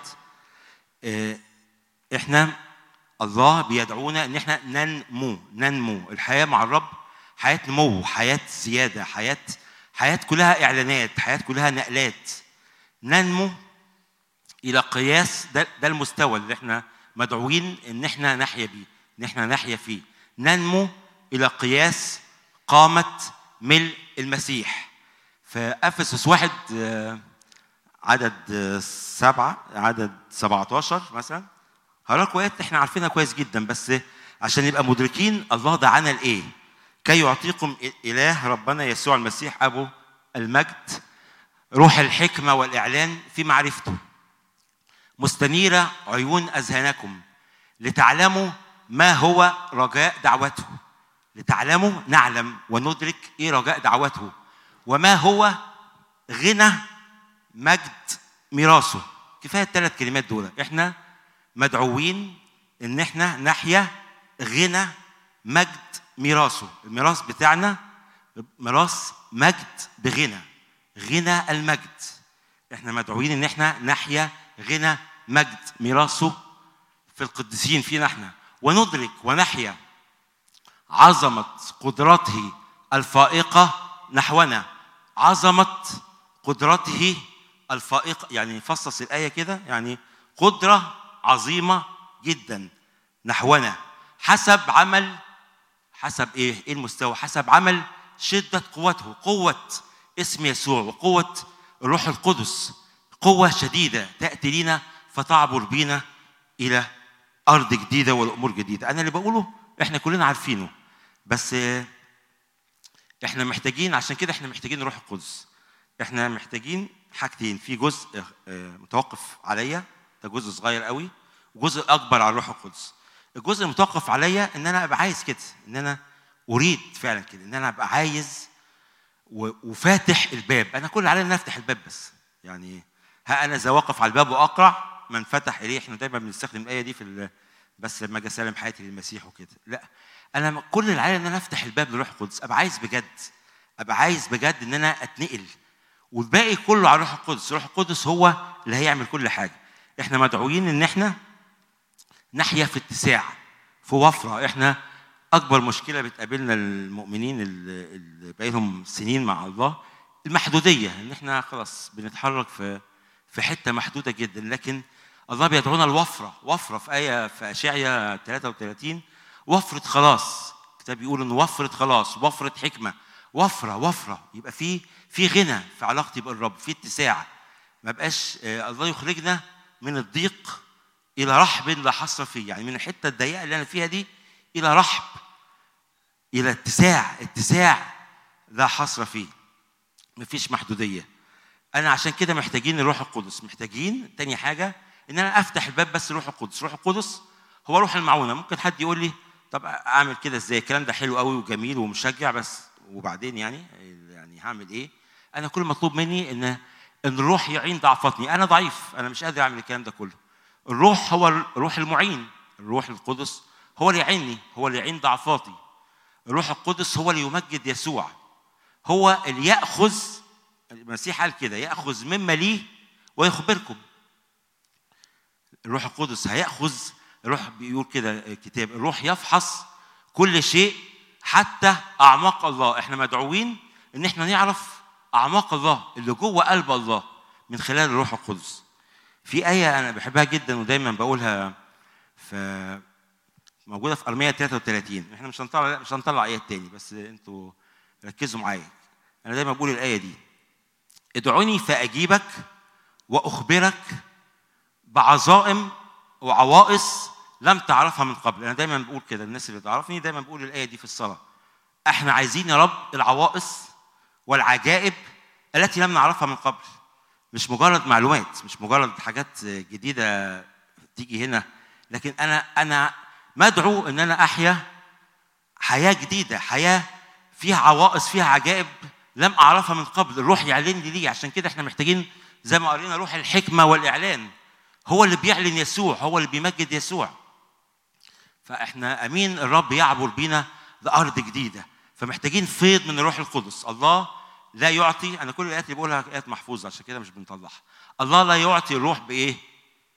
آه، إحنا الله بيدعونا إن إحنا ننمو ننمو. الحياة مع الرب حياة نمو حياة زيادة حياة حياة كلها إعلانات حياة كلها نقلات. ننمو إلى قياس ده, ده المستوى اللي إحنا مدعوين إن إحنا نحيا بيه إن إحنا نحيا فيه. ننمو إلى قياس قامة ملء المسيح. فافسس واحد آه، عدد آه، سبعة عدد 17 مثلا هقرا لكم ايات إحنا عارفينها كويس جدا بس عشان نبقى مدركين الله دعانا لايه كي يعطيكم إله ربنا يسوع المسيح أبو المجد روح الحكمة والإعلان في معرفته. مستنيرة عيون أذهانكم لتعلموا ما هو رجاء دعوته. لتعلموا نعلم وندرك إيه رجاء دعوته. وما هو غنى مجد ميراثه. كفاية الثلاث كلمات دول. إحنا مدعوين إن إحنا نحيا غنى مجد ميراثه. الميراث بتاعنا ميراث مجد بغنى. غنى المجد. إحنا مدعوين إن إحنا نحيا غنى مجد ميراثه في القديسين فينا إحنا. وندرك ونحيا عظمة قدرته الفائقة نحونا. عظمة قدرته الفائقة يعني فصص الآية كده يعني قدرة عظيمة جدا نحونا حسب عمل حسب إيه؟ إيه المستوى؟ حسب عمل شدة قوته، قوة اسم يسوع وقوة الروح القدس، قوة شديدة تأتي لنا فتعبر بينا إلى أرض جديدة والأمور جديدة، أنا اللي بقوله إحنا كلنا عارفينه بس إحنا محتاجين عشان كده إحنا محتاجين الروح القدس. إحنا محتاجين حاجتين، في جزء آه، متوقف عليا ده جزء صغير قوي وجزء أكبر على الروح القدس. الجزء المتوقف عليا إن أنا أبقى عايز كده إن أنا أريد فعلا كده إن أنا أبقى عايز وفاتح الباب. أنا كل عليا إن أفتح الباب بس. يعني ها أنا ذا واقف على الباب واقرع من فتح إليه إحنا دايما بنستخدم الآية دي في بس لما أجي أسلم حياتي للمسيح وكده. لا أنا كل عليا إن أنا أفتح الباب لروح القدس أبقى عايز بجد أبقى عايز بجد إن أنا أتنقل. والباقي كله على الروح القدس. الروح القدس هو اللي هيعمل كل حاجة. إحنا مدعوين ان إحنا نحيا في اتساع في وفرة. إحنا اكبر مشكلة بتقابلنا المؤمنين اللي اللي بقالهم سنين مع الله المحدودية ان إحنا خلاص بنتحرك في في حتة محدودة جدا. لكن الله بيدعونا الوفره وفرة في آية في اشعيا 33 وفرة خلاص الكتاب بيقول إن وفرة خلاص وفرة حكمة. وفرة وفرة. يبقى في في غنى في علاقتي بالرب في اتساع. ما بقاش آه، الله يخرجنا من الضيق إلى رحب لا حصر فيه. يعني من الحتة الضيقة اللي أنا فيها دي إلى رحب إلى اتساع اتساع لا حصر فيه. مفيش محدودية. أنا عشان كده محتاجين الروح القدس. محتاجين تاني حاجة إن أنا أفتح الباب بس الروح القدس. الروح القدس هو روح المعونة. ممكن حد يقول لي طب أعمل كده إزاي؟ الكلام ده حلو قوي وجميل ومشجع بس. وبعدين يعني يعني هعمل إيه؟ أنا كل مطلوب مني إن الروح يعين ضعفتني. أنا ضعيف. أنا مش قادر أعمل الكلام ده كله. الروح هو الروح المعين. الروح القدس هو اللي يعيني هو اللي يعين ضعفاتي. الروح القدس هو اللي يمجد يسوع. هو اللي يأخذ المسيح قال كده يأخذ مما ليه ويخبركم. الروح القدس هيأخذ الروح بيقول كده الكتاب الروح يفحص كل شيء حتى أعماق الله. إحنا مدعوين إن إحنا نعرف أعماق الله اللي جوه قلب الله من خلال الروح القدس. في آية أنا بحبها جدا ودايما بقولها في موجودة في أرمية 33 إحنا مش هنطلع مش هنطلع آيات تاني بس أنتوا ركزوا معايا. أنا دايما بقول الآية دي. ادعوني فأجيبك وأخبرك بعظائم وعوائص لم تعرفها من قبل. أنا دايما بقول كده الناس اللي تعرفني دايما بقول الآية دي في الصلاة. إحنا عايزين يا رب العوائص والعجائب التي لم نعرفها من قبل. مش مجرد معلومات مش مجرد حاجات جديدة تيجي هنا لكن أنا أنا مدعو إن أنا أحيا حياة جديدة حياة فيها عوائص فيها عجائب لم أعرفها من قبل. الروح يعلن لي ليه؟ عشان كده إحنا محتاجين زي ما قرينا روح الحكمة والإعلان. هو اللي بيعلن يسوع هو اللي بيمجد يسوع. فإحنا آمين الرب يعبر بينا لأرض جديدة. فمحتاجين فيض من الروح القدس. الله لا يعطي أنا كل الآيات اللي بقولها آيات محفوظة عشان كده مش بنطلعها الله لا يعطي الروح بإيه؟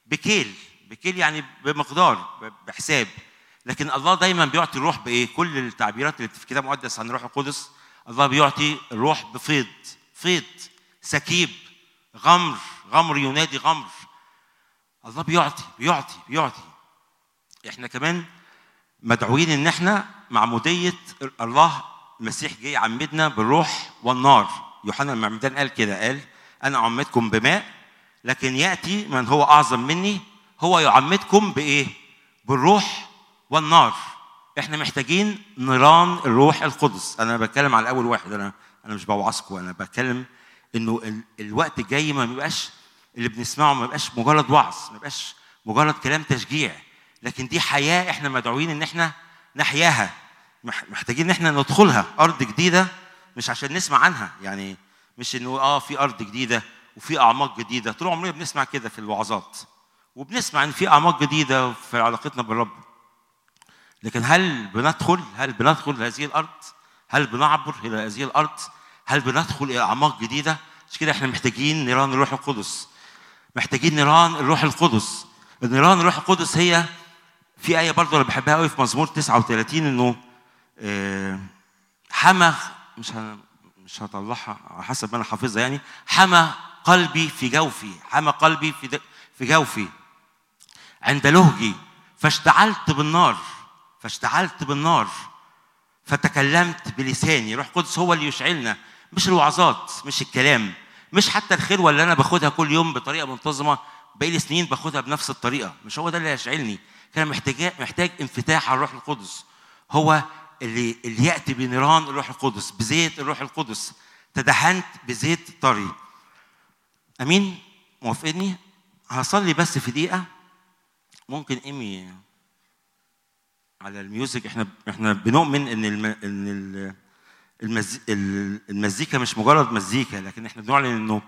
بكيل. بكيل يعني بمقدار بحساب. لكن الله دايما بيعطي الروح بإيه؟ كل التعبيرات اللي في الكتاب المقدس عن الروح القدس الله بيعطي الروح بفيض فيض سكيب غمر غمر ينادي غمر. الله بيعطي بيعطي بيعطي. إحنا كمان مدعوين إن إحنا معمودية الله المسيح جه يعمدنا بالروح والنار. يوحنا المعمدان قال كده قال أنا أعمدكم بماء لكن يأتي من هو أعظم مني هو يعمدكم بإيه؟ بالروح والنار. إحنا محتاجين نيران الروح القدس. أنا بتكلم على اول واحد أنا أنا مش بوعظكم أنا بتكلم إنه ال- الوقت الجاي ما بيبقاش اللي بنسمعه ما بيبقاش مجرد وعظ ما بيبقاش مجرد كلام تشجيع لكن دي حياة إحنا مدعوين إن إحنا نحياها. محتاجين إن إحنا ندخلها أرض جديدة مش عشان نسمع عنها يعني مش إنه آه في أرض جديدة وفي أعماق جديدة طول عمرنا بنسمع كده في الوعظات وبنسمع إن في أعماق جديدة في علاقتنا بالرب. لكن هل بندخل؟ هل بندخل هذه الأرض؟ هل بنعبر إلى هذه الأرض؟ هل بندخل إلى أعماق جديدة؟ مش كده إحنا محتاجين نيران الروح القدس. محتاجين نيران الروح القدس. النيران الروح القدس هي في آية برضه أنا بحبها قوي في مزمور 39 إنه آه، حمى مش مش هطلعها حسب ما أنا حافظها يعني حمى قلبي في جوفي حمى قلبي في في جوفي. عند لهجي فاشتعلت بالنار فاشتعلت بالنار فتكلمت بلساني. روح قدس هو اللي يشعلنا مش الوعظات مش الكلام مش حتى الخلوه اللي أنا باخدها كل يوم بطريقة منتظمة. بقالي سنين باخدها بنفس الطريقة مش هو ده اللي يشعلني كان محتاج محتاج انفتاح على الروح القدس. هو اللي اللي يأتي بنيران الروح القدس بزيت الروح القدس تدهنت بزيت طري. أمين؟ موافقني؟ هصلي بس في دقيقة. ممكن إيمي على الميوزك. إحنا إحنا بنؤمن إن الم... إن ال- المز... ال- المزيكا مش مجرد مزيكا لكن إحنا بنعلن إنه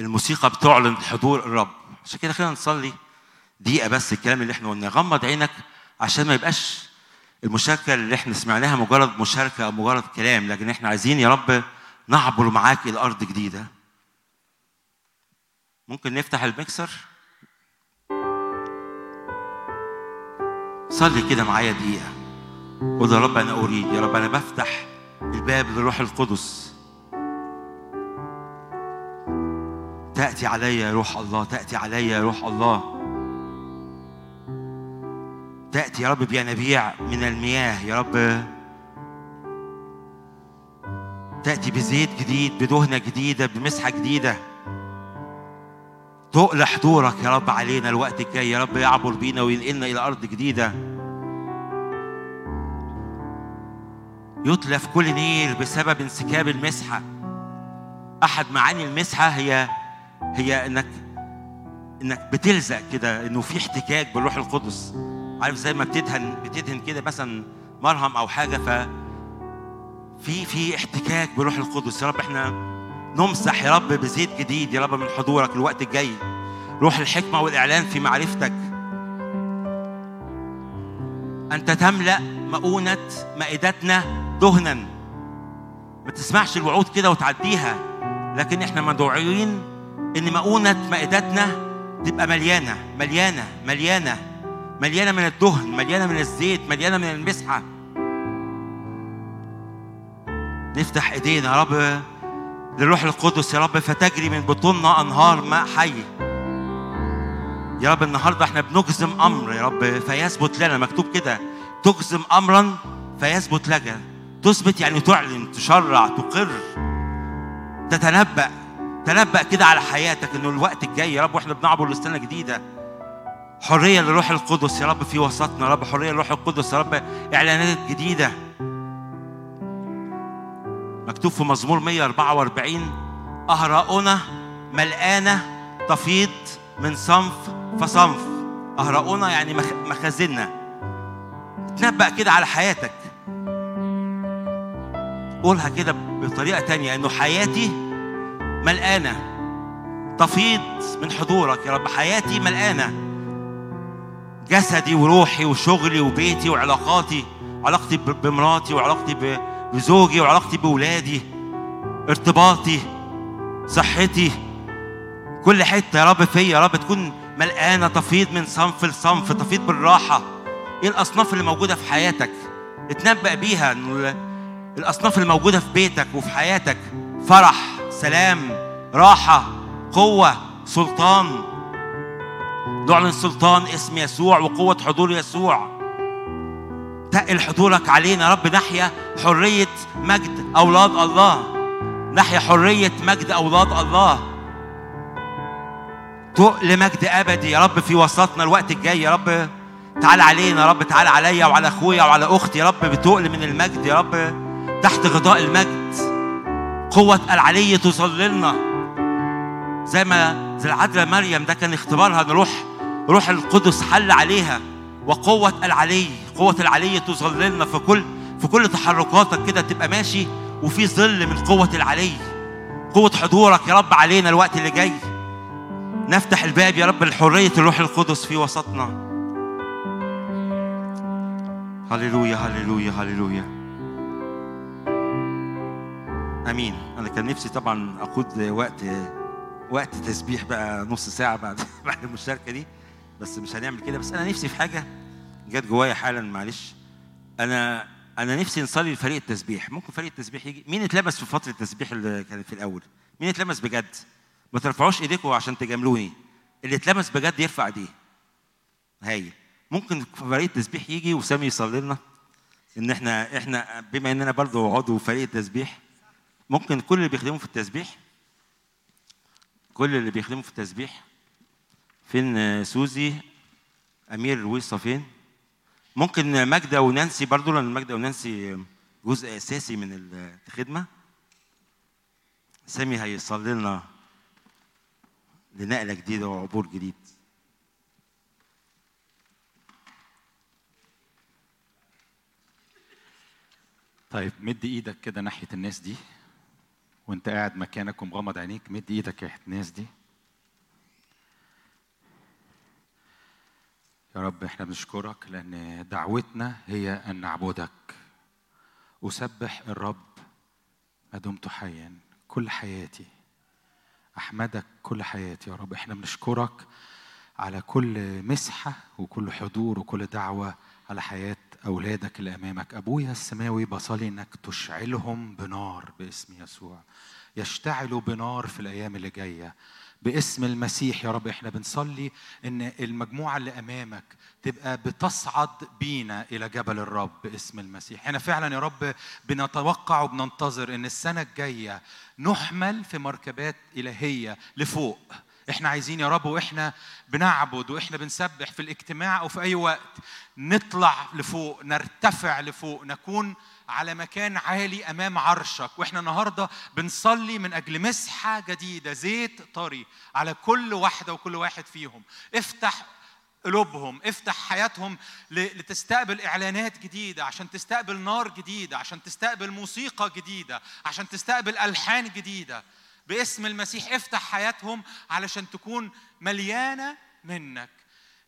الموسيقى بتعلن حضور الرب. عشان كده خلينا نصلي دقيقة بس الكلام اللي إحنا قلناه. غمض عينك عشان ما يبقاش المشاركة اللي إحنا سمعناها مجرد مشاركة أو مجرد كلام لكن إحنا عايزين يا رب نعبر معاك إلى أرض جديدة. ممكن نفتح الميكسر؟ صلي كده معايا دقيقة. قول يا رب أنا أريد يا رب أنا بفتح الباب للروح القدس. تأتي علي يا روح الله تأتي علي يا روح الله. تأتي يا رب بينابيع من المياه يا رب. تأتي بزيت جديد بدهنة جديدة بمسحة جديدة. تقل حضورك يا رب علينا الوقت الجاي يا رب يعبر بينا وينقلنا إلى أرض جديدة. يتلف كل نير بسبب انسكاب المسحة. أحد معاني المسحة هي هي إنك إنك بتلزق كده إنه في احتكاك بالروح القدس. عارف زي ما بتدهن بتدهن كده مثلا مرهم أو حاجة ف في في احتكاك بالروح القدس. يا رب إحنا نمسح يا رب بزيت جديد يا رب من حضورك الوقت الجاي. روح الحكمة والإعلان في معرفتك. أنت تملأ مؤونة مائدتنا دهنا. ما تسمعش الوعود كده وتعديها لكن إحنا مدعوين إن مؤونة مائدتنا تبقى مليانة مليانة مليانة. مليانة من الدهن مليانة من الزيت مليانة من المسحة. نفتح إيدينا يا رب للروح القدس يا رب فتجري من بطوننا أنهار ماء حي. يا رب النهارده إحنا بنجزم أمر يا رب فيثبت لنا مكتوب كده تجزم امرا فيثبت لك. تثبت يعني تعلن تشرع تقر تتنبأ تنبأ كده على حياتك إنه الوقت الجاي يا رب وإحنا بنعبر لسنة جديدة. حرية للروح القدس يا رب في وسطنا يا رب حرية للروح القدس يا رب إعلانات جديدة. مكتوب في مزمور 144 أهراؤنا ملقانة تفيض من صنف فصنف. أهراؤنا يعني مخ- مخازننا. تنبأ كده على حياتك. قولها كده بطريقة تانية إنه حياتي ملقانة تفيض من حضورك يا رب حياتي ملقانة جسدي وروحي وشغلي وبيتي وعلاقاتي علاقتي بمراتي وعلاقتي بزوجي وعلاقتي بولادي ارتباطي صحتي. كل حتة يا رب فيا يا رب تكون ملقانه تفيض من صنف لصنف تفيض بالراحة. إيه الأصناف اللي موجودة في حياتك؟ اتنبأ بيها إنه ال- الأصناف اللي موجودة في بيتك وفي حياتك. فرح سلام راحة قوة سلطان. نعلن سلطان اسم يسوع وقوة حضور يسوع. تقل حضورك علينا يا رب نحيا حرية مجد أولاد الله. نحيا حرية مجد أولاد الله. تقل مجد أبدي يا رب في وسطنا الوقت الجاي يا رب. تعال علينا يا رب تعال عليا وعلى أخويا وعلى أختي يا رب بتقل من المجد يا رب. تحت غطاء المجد. قوة العلي تظللنا زي ما زي العذراء مريم ده كان اختبارها إن روح روح القدس حل عليها وقوة العلي قوة العلي تظللنا في كل في كل تحركاتك كده تبقى ماشي وفي ظل من قوة العلي. قوة حضورك يا رب علينا الوقت اللي جاي. نفتح الباب يا رب لحرية الروح القدس في وسطنا. هللويا هللويا هللويا. آمين. أنا كان نفسي طبعا اخد وقت وقت تسبيح بقى نص ساعة بعد بعد المشاركة دي. بس مش هنعمل كده. بس أنا نفسي في حاجة جت جوايا حالا معلش. أنا أنا نفسي نصلي لفريق التسبيح. ممكن فريق التسبيح يجي؟ مين اتلبس في فترة التسبيح اللي كانت في الأول؟ مين اتلمس بجد؟ ما ترفعوش ايديكم عشان تجاملوني. اللي اتلمس بجد يرفع ايديه هايل. ممكن فريق التسبيح يجي وسامي يصلي لنا؟ إن إحنا إحنا بما إننا برضه عضو فريق التسبيح ممكن كل اللي بيخدموا في التسبيح كل اللي بيخدموا في التسبيح. فين سوزي؟ أمير رويصه فين؟ ممكن ماجدة ونانسي برضو لأن ماجدة ونانسي جزء أساسي من الخدمة. سامي هيصلي لنا لنقلة جديدة وعبور جديد. طيب مد إيدك كده ناحية الناس دي. وانت قاعد مكانك ومغمض عينيك مد إيدك ناحيه الناس دي. يا رب إحنا بنشكرك لأن دعوتنا هي أن نعبدك. أسبح الرب ما دمت حيا كل حياتي. أحمدك كل حياتي يا رب. إحنا بنشكرك على كل مسحة وكل حضور وكل دعوة على حياة أولادك اللي أمامك. أبويا السماوي بصلي إنك تشعلهم بنار باسم يسوع. يشتعلوا بنار في الأيام اللي جاية. باسم المسيح يا رب إحنا بنصلي إن المجموعة اللي أمامك تبقى بتصعد بينا إلى جبل الرب باسم المسيح. إحنا فعلا يا رب بنتوقع وبننتظر إن السنة الجاية نحمل في مركبات إلهية لفوق. إحنا عايزين يا رب وإحنا بنعبد وإحنا بنسبح في الاجتماع أو في أي وقت نطلع لفوق نرتفع لفوق نكون على مكان عالي أمام عرشك. وإحنا النهارده بنصلي من أجل مسحة جديدة زيت طري على كل واحدة وكل واحد فيهم. افتح قلوبهم افتح حياتهم لتستقبل إعلانات جديدة عشان تستقبل نار جديدة عشان تستقبل موسيقى جديدة عشان تستقبل ألحان جديدة. باسم المسيح افتح حياتهم علشان تكون مليانة منك.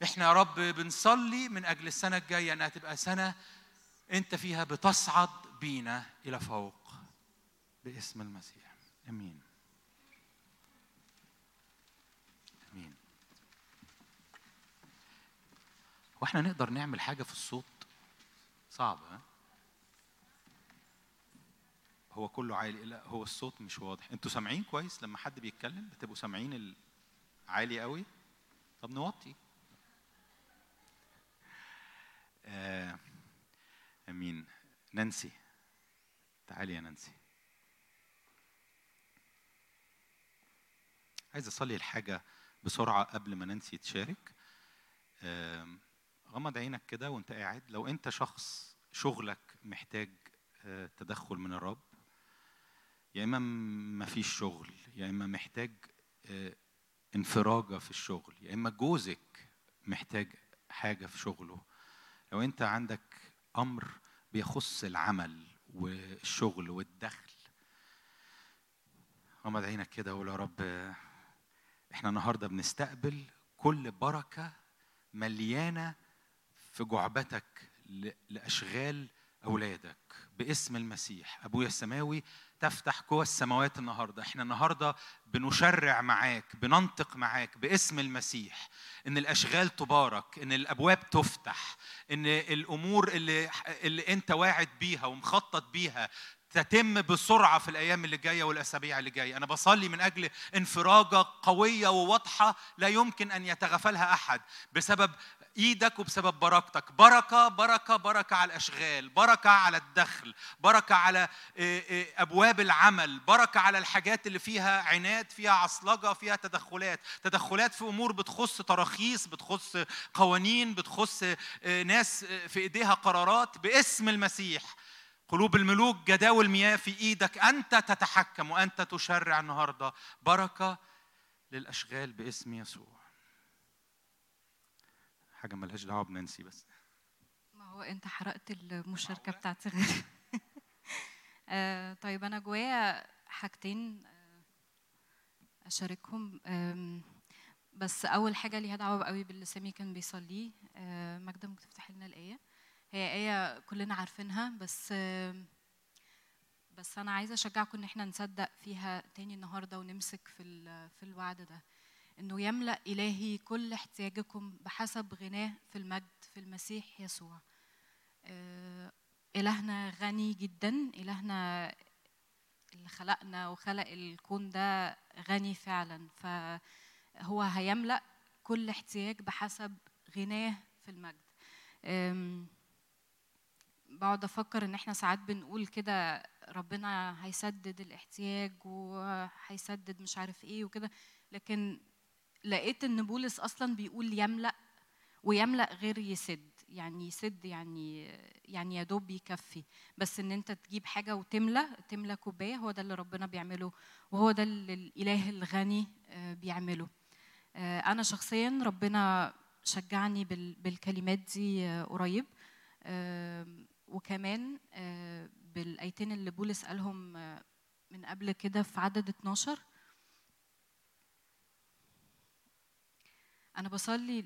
إحنا يا رب بنصلي من أجل السنة الجاية إنها تبقى سنة أنت فيها بتصعد بينا إلى فوق باسم المسيح. آمين. آمين. وإحنا نقدر نعمل حاجة في الصوت؟ صعب ها؟ هو كله عالي. لا هو الصوت مش واضح. أنتوا سامعين كويس؟ لما حد بيتكلم بتبقوا سامعين عالي قوي؟ طب نوطي. آه أمين. نانسي. تعالي يا نانسي. عايز أصلي الحاجة بسرعة قبل ما نانسي تشارك آه غمض عينك كده وانت قاعد. لو انت شخص شغلك محتاج آه تدخل من الرب يا إما ما فيش شغل يا إما محتاج انفراجة في الشغل يا إما جوزك محتاج حاجة في شغله. لو أنت عندك أمر بيخص العمل والشغل والدخل غمض عينك كده وقول يا رب إحنا النهارده بنستقبل كل بركة مليانة في جعبتك لأشغال أولادك باسم المسيح. أبويا السماوي تفتح قوى السماوات النهارده. إحنا النهارده بنشرع معاك بننطق معاك باسم المسيح. إن الأشغال تبارك إن الأبواب تفتح إن الأمور اللي اللي أنت واعد بيها ومخطط بيها تتم بسرعة في الأيام اللي جاية والأسابيع اللي جاية. أنا بصلي من أجل انفراجة قوية وواضحة لا يمكن أن يتغافلها أحد بسبب إيدك وبسبب بركتك. بركة بركة بركة على الأشغال. بركة على الدخل. بركة على أبواب العمل. بركة على الحاجات اللي فيها عناد فيها عصلجة فيها تدخلات. تدخلات في أمور بتخص تراخيص بتخص قوانين بتخص ناس في إيديها قرارات باسم المسيح. قلوب الملوك جداول مياه في إيدك. أنت تتحكم وأنت تشرع النهارده. بركة للأشغال باسم يسوع. حاجة ملهاش دعوة بنانسي بس. ما هو أنت حرقت المشاركة بتاعتي غير آه، طيب أنا جوايا حاجتين آه، أشاركهم. بس أول حاجة ليها دعوة قوي باللي سامي كان بيصليه. آه، ماجدة ممكن تفتحي لنا الآية؟ هي آية كلنا عارفينها بس بس أنا عايزة أشجعكم إن إحنا نصدق فيها تاني النهارده ونمسك في ال- في الوعد ده. إنه يملأ إلهي كل احتياجكم بحسب غناه في المجد في المسيح يسوع. آه، إلهنا غني جدا. إلهنا اللي خلقنا وخلق الكون ده غني فعلا. فهو هيملأ كل احتياج بحسب غناه في المجد. بقعد أفكر إن إحنا ساعات بنقول كده ربنا هيسدد الاحتياج وهيسدد مش عارف إيه وكده لكن لقيت إن بولس أصلا بيقول يملأ ويملأ غير يسد يعني يسد يعني يعني يا دوب يكفي. بس إن أنت تجيب حاجة وتملى تملى كوباية هو ده اللي ربنا بيعمله وهو ده اللي الإله الغني آه، بيعمله. آه، أنا شخصيا ربنا شجعني بال- بالكلمات دي آه، قريب. وكمان بالآيتين اللي بولس قالهم من قبل كده في عدد 12 أنا بصلي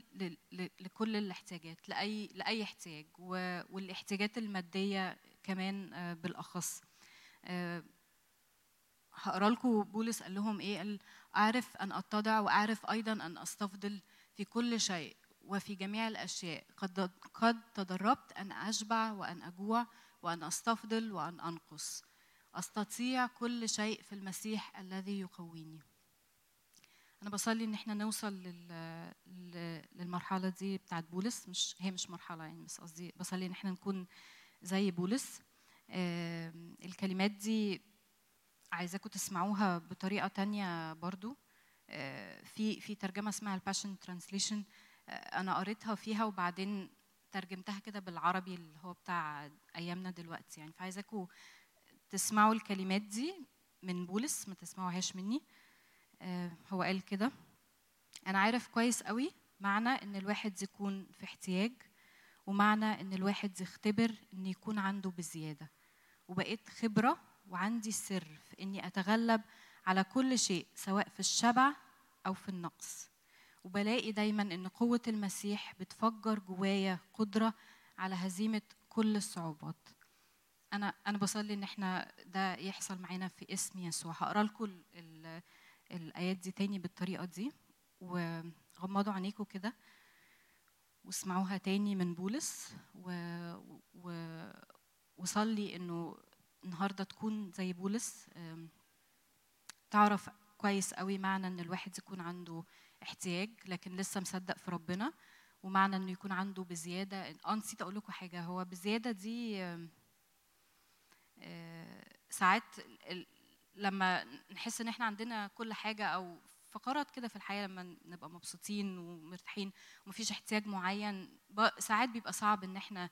لكل الاحتياجات لأي لأي احتياج والاحتياجات المادية كمان آه، بالأخص. آه، هقرا لكم بولس قال لهم إيه قال أعرف أن أتضع وأعرف أيضا أن أستفضل في كل شيء وفي جميع الأشياء. قد قد تدربت أن أشبع وأن أجوع وأن أستفضل وأن أنقص. أستطيع كل شيء في المسيح الذي يقويني. أنا بصلي إن إحنا نوصل لل... لل- للمرحلة دي بتاعت بولس مش هي مش مرحلة يعني بس قصدي بصلي إن إحنا نكون زي بولس. آم، الكلمات دي عايزاكم تسمعوها بطريقة تانية برضو. آه، في في ترجمة اسمها ال Passion Translation أنا قريتها فيها وبعدين ترجمتها كده بالعربي اللي هو بتاع أيامنا دلوقتي يعني. فعايزاكم تسمعوا الكلمات دي من بولس ما تسمعوهاش مني. آه، هو قال كده. أنا عارف كويس قوي معنى إن الواحد يكون في احتياج ومعنى إن الواحد يختبر إن يكون عنده بزيادة. وبقيت خبرة وعندي السر في إني أتغلب على كل شيء سواء في الشبع أو في النقص. وبلاقي دايما إن قوة المسيح بتفجر جوايا قدرة على هزيمة كل الصعوبات. أنا أنا بصلي إن إحنا ده يحصل معانا في اسم يسوع. هقرأ لكم ال- ال- الآيات دي تاني بالطريقة دي وغمضوا عينيكم كده واسمعوها تاني من بولس و... و... وصلي إنه النهارده تكون زي بولس. تعرف كويس قوي معنى إن الواحد يكون عنده احتياج لكن لسه مصدق في ربنا ومعنى إنه يكون عنده بزيادة. آه نسيت أقول لكم حاجة هو بزيادة دي آه، ساعات لما نحس إن إحنا عندنا كل حاجة أو فقرات كده في الحياة لما نبقى مبسوطين ومرتاحين ومفيش احتياج معين ساعات بيبقى صعب إن إحنا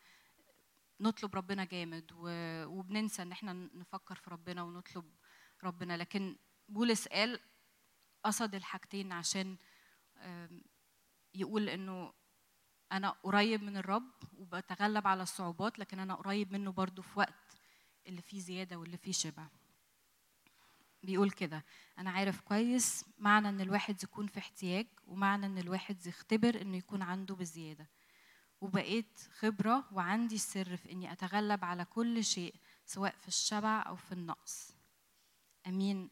نطلب ربنا جامد وبننسى إن إحنا نفكر في ربنا ونطلب ربنا. لكن بولس قال قصد الحاجتين عشان يقول إنه أنا قريب من الرب وبتغلب على الصعوبات لكن أنا قريب منه برضو في وقت اللي فيه زيادة واللي فيه شبع. بيقول كده أنا عارف كويس معنى إن الواحد يكون في احتياج ومعنى إن الواحد يختبر إنه يكون عنده بزيادة. وبقيت خبرة وعندي السر في إني أتغلب على كل شيء سواء في الشبع أو في النقص. أمين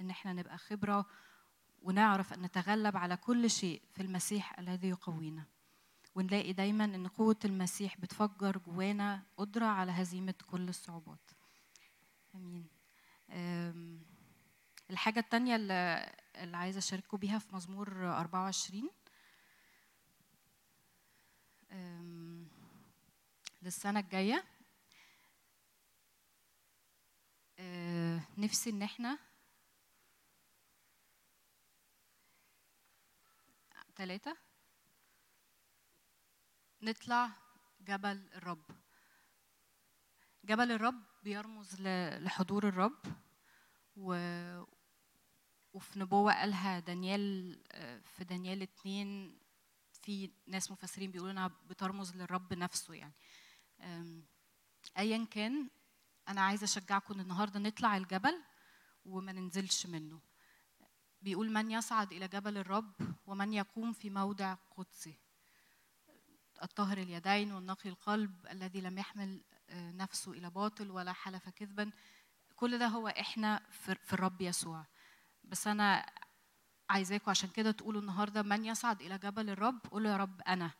إن إحنا نبقى خبرة ونعرف أن نتغلب على كل شيء في المسيح الذي يقوينا. ونلاقي دايما إن قوة المسيح بتفجر جوانا قدرة على هزيمة كل الصعوبات. أمين. أم، الحاجة التانية اللي, عايزة اشارككم بيها في مزمور 24 أم، للسنة الجاية. أه، نفسي إن إحنا ثلاثة نطلع جبل الرب. جبل الرب بيرمز لحضور الرب وفي نبوة قالها دانيال آه، في دانيال اتنين في ناس مفسرين بيقولوا إنها بترمز للرب نفسه يعني. ايا كان أنا عايزة أشجعكم النهارده نطلع الجبل وما ننزلش منه. بيقول من يصعد إلى جبل الرب ومن يقوم في موضع قدسي. الطاهر اليدين والنقي القلب الذي لم يحمل آه، نفسه إلى باطل ولا حلف كذبا. كل ده هو إحنا في الرب يسوع. بس أنا عايزاكم عشان كده تقولوا النهارده من يصعد إلى جبل الرب؟ قولوا يا رب أنا.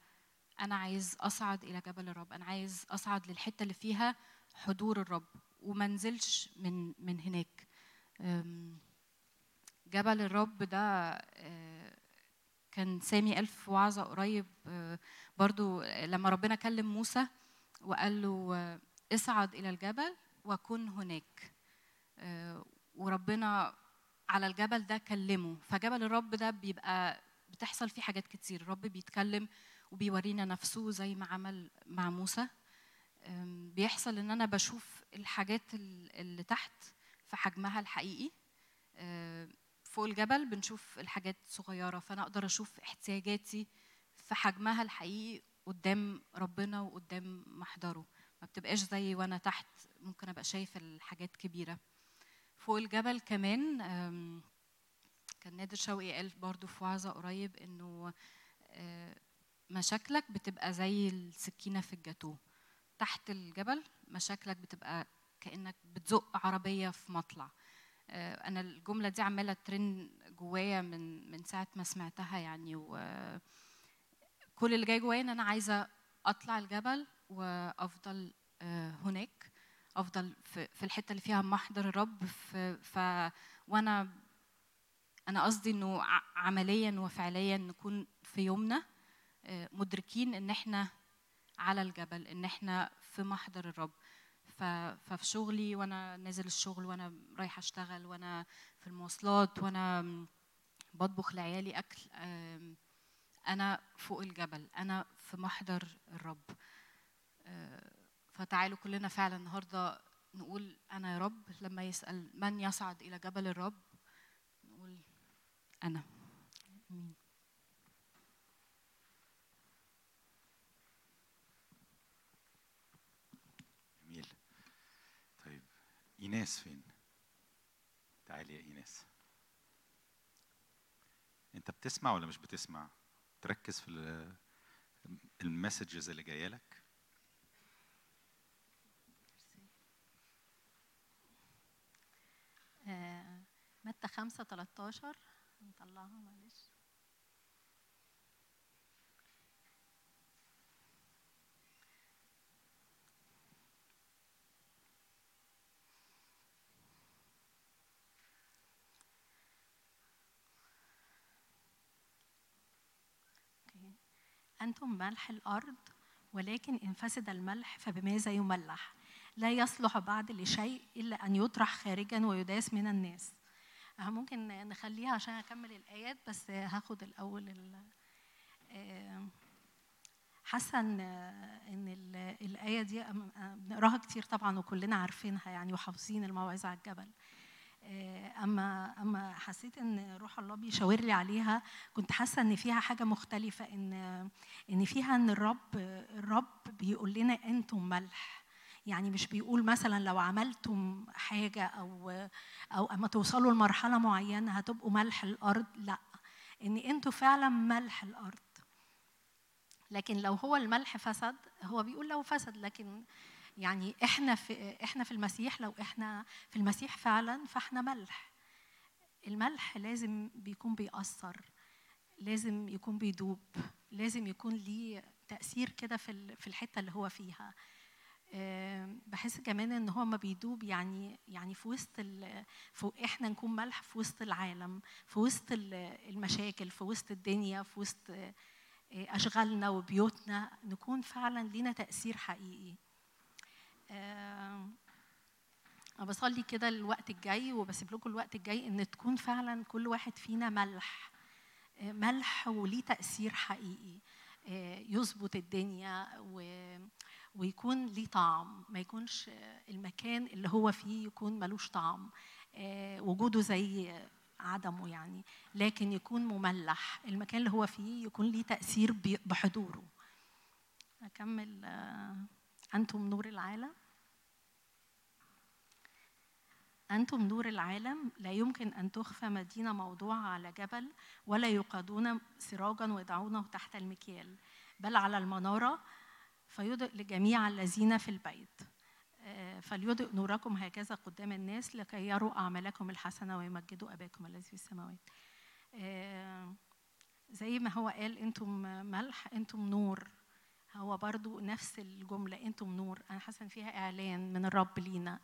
أنا عايز أصعد إلى جبل الرب. أنا عايز أصعد للحتة اللي فيها حضور الرب. وما انزلش من من هناك. جبل الرب ده آه، كان سامي في وعظة قريب. آه، برضو لما ربنا كلم موسى وقال له آه، اصعد إلى الجبل وكن هناك. وربنا على الجبل ده كلمه. فجبل الرب ده بيبقى بتحصل فيه حاجات كتير. الرب بيتكلم وبيورينا نفسه زي ما عمل مع موسى. بيحصل إن أنا بشوف الحاجات ال- اللي تحت في حجمها الحقيقي. أه، فوق الجبل بنشوف الحاجات صغيرة. فأنا أقدر أشوف احتياجاتي في حجمها الحقيقي قدام ربنا وقدام محضره. ما بتبقاش زي وأنا تحت. ممكن أبقى شايف الحاجات كبيرة. فوق الجبل كمان كان نادر شوقي قال برضو في وعظة قريب إنه آه، مشاكلك بتبقى زي السكينة في الجاتوه. تحت الجبل مشاكلك بتبقى كأنك بتزق عربية في مطلع. آه، أنا الجملة دي عمالة ترن جوايا من من ساعة ما سمعتها يعني وكل اللي جاي جوايا إن أنا عايزة أطلع الجبل وأفضل آه، هناك. أفضل في في الحتة اللي فيها محضر الرب ف وأنا أنا قصدي إنه ع- عمليا وفعليا نكون في يومنا آه، مدركين إن إحنا على الجبل إن إحنا في محضر الرب. ففي شغلي وأنا نازل الشغل وأنا رايحه أشتغل وأنا في المواصلات وأنا بطبخ لعيالي أكل أنا فوق الجبل أنا في محضر الرب. آه، فتعالوا كلنا فعلا النهارده نقول أنا يا رب لما يسأل من يصعد إلى جبل الرب نقول أنا. آمين. جميل. طيب إيناس فين؟ تعالي يا إيناس. أنت بتسمع ولا مش بتسمع؟ تركز في ال- المسجز اللي جاية لك آه، متى 5 13 نطلعها معلش. أنتم ملح الأرض ولكن إن فسد الملح فبماذا يملح؟ لا يصلح بعد لشيء إلا أن يطرح خارجا ويداس من الناس. آه، ممكن نخليها عشان أكمل الآيات بس هاخد الأول ال- آه، حاسة إن إن ال- الآية دي آه، بنقراها كتير طبعا وكلنا عارفينها يعني وحافظين الموعظة على الجبل. آه، أما أما حسيت إن روح الله بيشاور لي عليها كنت حاسة إن فيها حاجة مختلفة إن إن فيها إن الرب الرب بيقول لنا أنتم ملح. يعني مش بيقول مثلا لو عملتم حاجة أو أو أما توصلوا لمرحلة معينة هتبقوا ملح الأرض لأ إن أنتوا فعلا ملح الأرض. لكن لو هو الملح فسد هو بيقول لو فسد لكن يعني إحنا في إحنا في المسيح لو إحنا في المسيح فعلا فإحنا ملح. الملح لازم بيكون بيأثر لازم يكون بيدوب لازم يكون ليه تأثير كده في في الحتة اللي هو فيها. بحس كمان إن هو ما بيدوب يعني يعني في وسط في إحنا نكون ملح في وسط العالم في وسط ال- المشاكل في وسط الدنيا في وسط آه، أشغالنا وبيوتنا نكون فعلا لينا تأثير حقيقي. آم، أنا بصلي كده الوقت الجاي وبسيب لكم الوقت الجاي إن تكون فعلا كل واحد فينا ملح آه، ملح وليه تأثير حقيقي آه، يظبط الدنيا و- ويكون ليه طعم ما يكونش المكان اللي هو فيه يكون ملوش طعم آه، وجوده زي عدمه يعني لكن يكون مملح. المكان اللي هو فيه يكون ليه تأثير بحضوره. أكمل آه، أنتم نور العالم. أنتم نور العالم لا يمكن أن تخفى مدينة موضوعة على جبل ولا يوقدون سراجا ويضعونه تحت المكيال بل على المنارة فيضئ لجميع الذين في البيت. آه، فليضئ نوركم هكذا قدام الناس لكي يروا أعمالكم الحسنة ويمجدوا أباكم الذي في السماوات. آه، زي ما هو قال أنتم ملح أنتم نور. هو برضو نفس الجملة أنتم نور. أنا حاسة إن فيها إعلان من الرب لينا.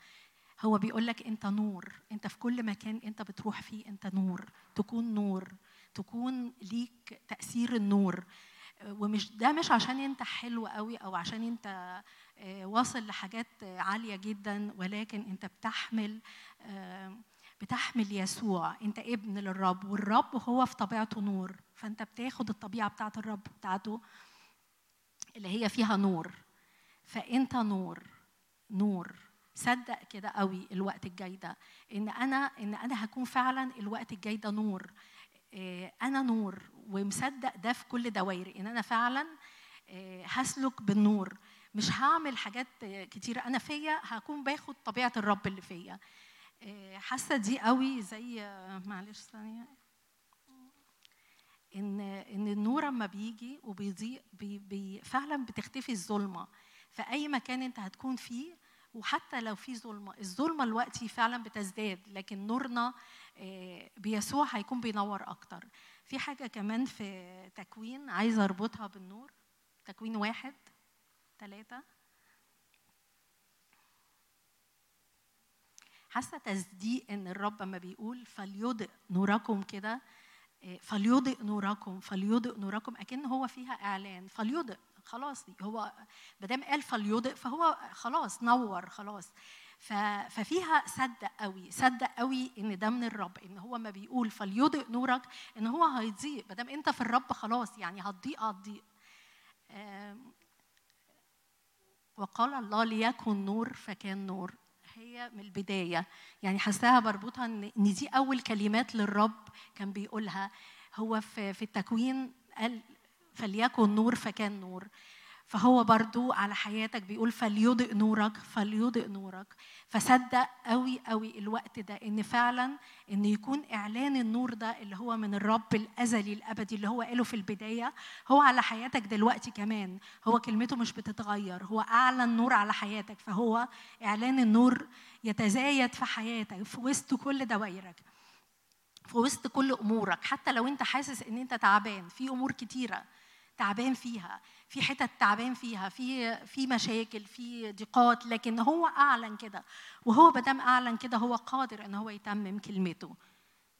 هو بيقول لك أنت نور. أنت في كل مكان أنت بتروح فيه أنت نور. تكون نور. تكون ليك تأثير النور. ومش ده مش عشان انت حلو قوي أو عشان انت آه، واصل لحاجات عالية جدا ولكن انت بتحمل آه، بتحمل يسوع. انت ابن للرب والرب هو في طبيعته نور. فانت بتاخد الطبيعة بتاعت الرب بتاعته اللي هي فيها نور. فانت نور نور. صدق كده قوي الوقت الجاي ده. ان أنا ان أنا هكون فعلا الوقت الجاي ده نور. أنا نور ومصدق ده في كل دوائري إن أنا فعلا آه، هسلك بالنور. مش هعمل حاجات آه، كتيرة أنا فيا هكون باخد طبيعة الرب اللي فيا. آه، حاسة دي قوي زي آه، معلش ثانية. إن إن النور اما بيجي وبيضيء بي بي فعلا بتختفي الظلمة. في أي مكان أنت هتكون فيه وحتى لو في ظلمة. الظلمة الوقتي فعلا بتزداد لكن نورنا آه، بيسوع هيكون بينور أكتر. في حاجة كمان في تكوين عايزة أربطها بالنور؟ تكوين واحد؟ ثلاثة حاسة تصديق إن الرب لما بيقول فليضئ نوركم كده؟ إيه، فليضئ نوركم فليضئ نوركم أكن هو فيها إعلان. فليضئ خلاص هو ما دام قال فليضئ فهو خلاص نور خلاص. ففيها صدق قوي صدق قوي إن ده من الرب إن هو ما بيقول فليضئ نورك إن هو هيضيء ما دام أنت في الرب خلاص يعني هتضيء هتضيء وقال الله ليكن نور فكان نور. هي من البداية. يعني حاساها بربطها إن إن دي أول كلمات للرب كان بيقولها. هو في في التكوين قال فليكن نور فكان نور. فهو برضو على حياتك بيقول فليضئ نورك فليضئ نورك. فصدق قوي قوي الوقت ده إن فعلا إن يكون إعلان النور ده اللي هو من الرب الأزلي الأبدي اللي هو قاله في البداية هو على حياتك دلوقتي كمان. هو كلمته مش بتتغير هو أعلن نور على حياتك. فهو إعلان النور يتزايد في حياتك في وسط كل دوائرك في وسط كل أمورك. حتى لو أنت حاسس إن أنت تعبان في أمور كتيرة تعبان فيها. في حتت تعبان فيها في في مشاكل في ضيقات لكن هو أعلن كده. وهو بدام أعلن كده هو قادر إن هو يتمم كلمته.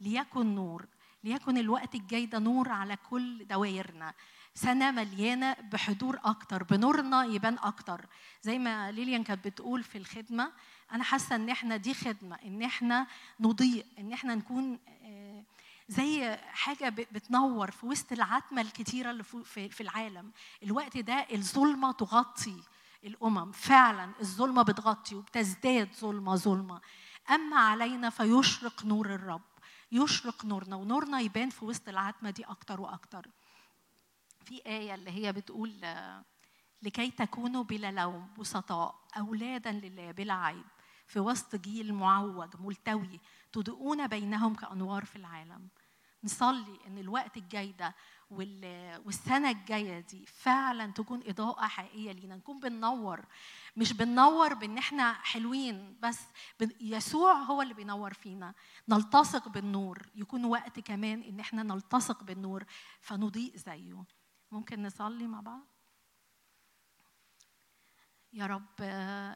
ليكن نور ليكن الوقت الجاي ده نور على كل دوائرنا. سنة مليانة بحضور أكتر بنورنا يبان أكتر. زي ما ليليان كانت بتقول في الخدمة أنا حاسة إن إحنا دي خدمة إن إحنا نضيء إن إحنا نكون آه، زي حاجة بتنور في وسط العتمة الكتيرة اللي في العالم. الوقت ده الظلمة تغطي الأمم. فعلا الظلمة بتغطي وبتزداد ظلمة ظلمة. أما علينا فيشرق نور الرب. يشرق نورنا ونورنا يبان في وسط العتمة دي أكتر وأكتر. في آية اللي هي بتقول لكي تكونوا بلا لوم بسطاء أولادا لله بلا عيب. في وسط جيل معوج ملتوي تضيئون بينهم كأنوار في العالم. نصلي إن الوقت الجاي ده وال- والسنة الجاية دي فعلا تكون إضاءة حقيقية لينا. نكون بننور. مش بننور بإن إحنا حلوين بس يسوع هو اللي بينور فينا. نلتصق بالنور. يكون وقت كمان إن إحنا نلتصق بالنور. فنضيء زيه. ممكن نصلي مع بعض؟ يا رب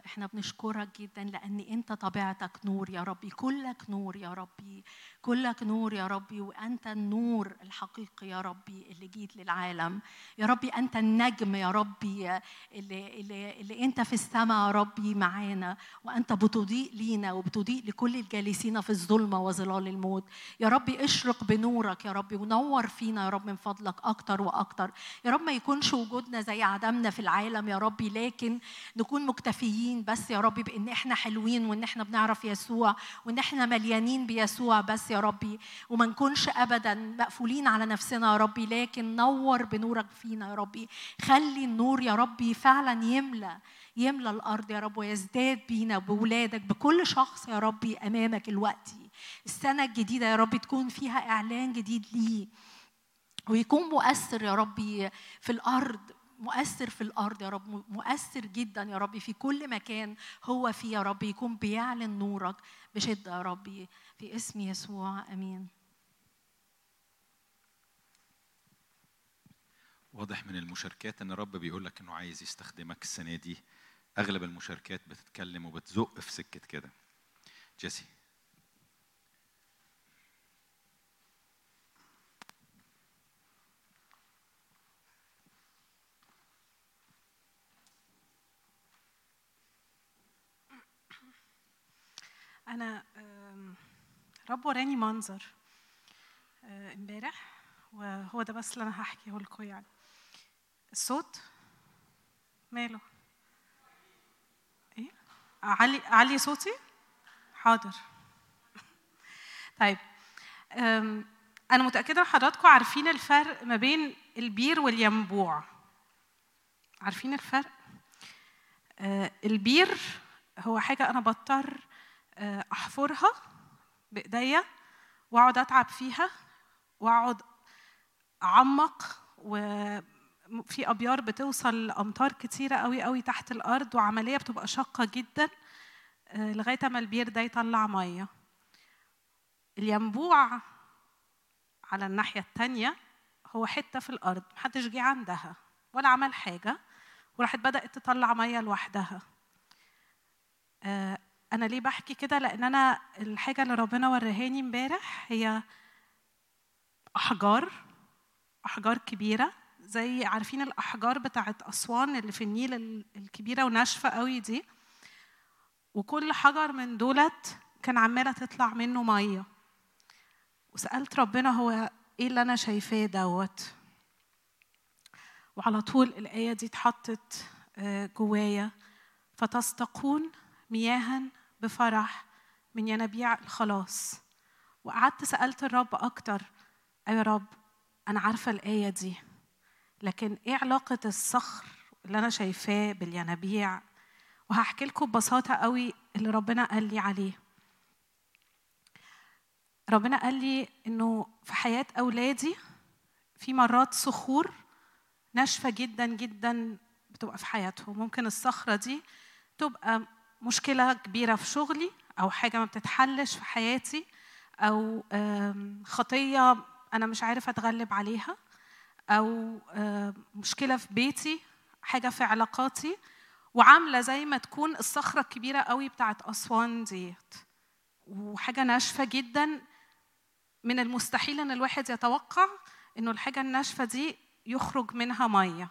إحنا بنشكرك جدا لأن أنت طبيعتك نور يا ربي كلك نور يا ربي. كلك نور يا ربي وأنت النور الحقيقي يا ربي اللي جيت للعالم. يا ربي أنت النجم يا ربي اللي, اللي, اللي أنت في السماء يا ربي معانا وأنت بتضيء لينا وبتضيء لكل الجالسين في الظلمة وظلال الموت. يا ربي اشرق بنورك يا ربي ونور فينا يا رب من فضلك أكتر وأكتر. يا رب ما يكونش وجودنا زي عدمنا في العالم يا ربي لكن نكون مكتفيين بس يا ربي بإن إحنا حلوين وإن إحنا بنعرف يسوع وإن إحنا مليانين بيسوع بس. يا ربي وما نكونش ابدا مقفولين على نفسنا يا ربي لكن نور بنورك فينا يا ربي. خلي النور يا ربي فعلا يملى يملى الأرض يا رب ويزداد بينا بولادك بكل شخص يا ربي أمامك الوقت. السنة الجديدة يا رب تكون فيها إعلان جديد ليه ويكون مؤثر يا ربي في الأرض. مؤثر في الأرض يا رب مؤثر جدا يا ربي في كل مكان هو فيه يا رب يكون بيعلن نورك بشدة يا ربي في اسم يسوع آمين. واضح من المشاركات إن الرب بيقول لك إنه عايز يستخدمك السنة دي. أغلب المشاركات بتتكلم وبتزق في سكة كده. جيسي. أنا رب وراني منظر آه، امبارح وهو ده بس اللي أنا هحكيه لكم يعني. الصوت؟ ماله؟ إيه؟ أعلي أعلي صوتي؟ حاضر. طيب أنا متأكدة حضراتكم عارفين الفرق ما بين البير والينبوع. عارفين الفرق؟ آه، البير هو حاجة أنا بضطر أحفرها بإيديا وأقعد أتعب فيها وأقعد أعمق وفي أبيار بتوصل لأمتار كتيرة قوي قوي تحت الأرض وعملية بتبقى شاقة جدا آه، لغاية ما البير ده يطلع مية. الينبوع على الناحية التانية هو حتة في الأرض محدش جه عندها ولا عمل حاجة وراحت بدأت تطلع مية لوحدها. آه، أنا ليه بحكي كده؟ لأن أنا الحاجة اللي ربنا ورهاني امبارح هي أحجار أحجار كبيرة زي عارفين الأحجار بتاعت أسوان اللي في النيل ال- الكبيرة وناشفة قوي دي؟ وكل حجر من دولت كان عمالة تطلع منه مية. وسألت ربنا هو إيه اللي أنا شايفاه دوت؟ وعلى طول الآية دي اتحطت آه، جوايا. فتستقون مياها بفرح من ينابيع الخلاص. وقعدت سألت الرب أيوه يا رب أنا عارفة الآية دي لكن إيه علاقة الصخر اللي أنا شايفاه بالينابيع وهحكي لكم ببساطة قوي اللي ربنا قال لي عليه. ربنا قال لي إنه في حياة أولادي في مرات صخور ناشفة جدا جدا بتبقى في حياتهم. ممكن الصخرة دي تبقى مشكلة كبيرة في شغلي أو حاجة ما بتتحلش في حياتي أو خطية أنا مش عارف أتغلب عليها أو مشكلة في بيتي حاجة في علاقاتي وعاملة زي ما تكون الصخرة الكبيرة قوي بتاعت أسوان ديت. وحاجة ناشفة جدا من المستحيل إن الواحد يتوقع إنه الحاجة الناشفة دي يخرج منها مية.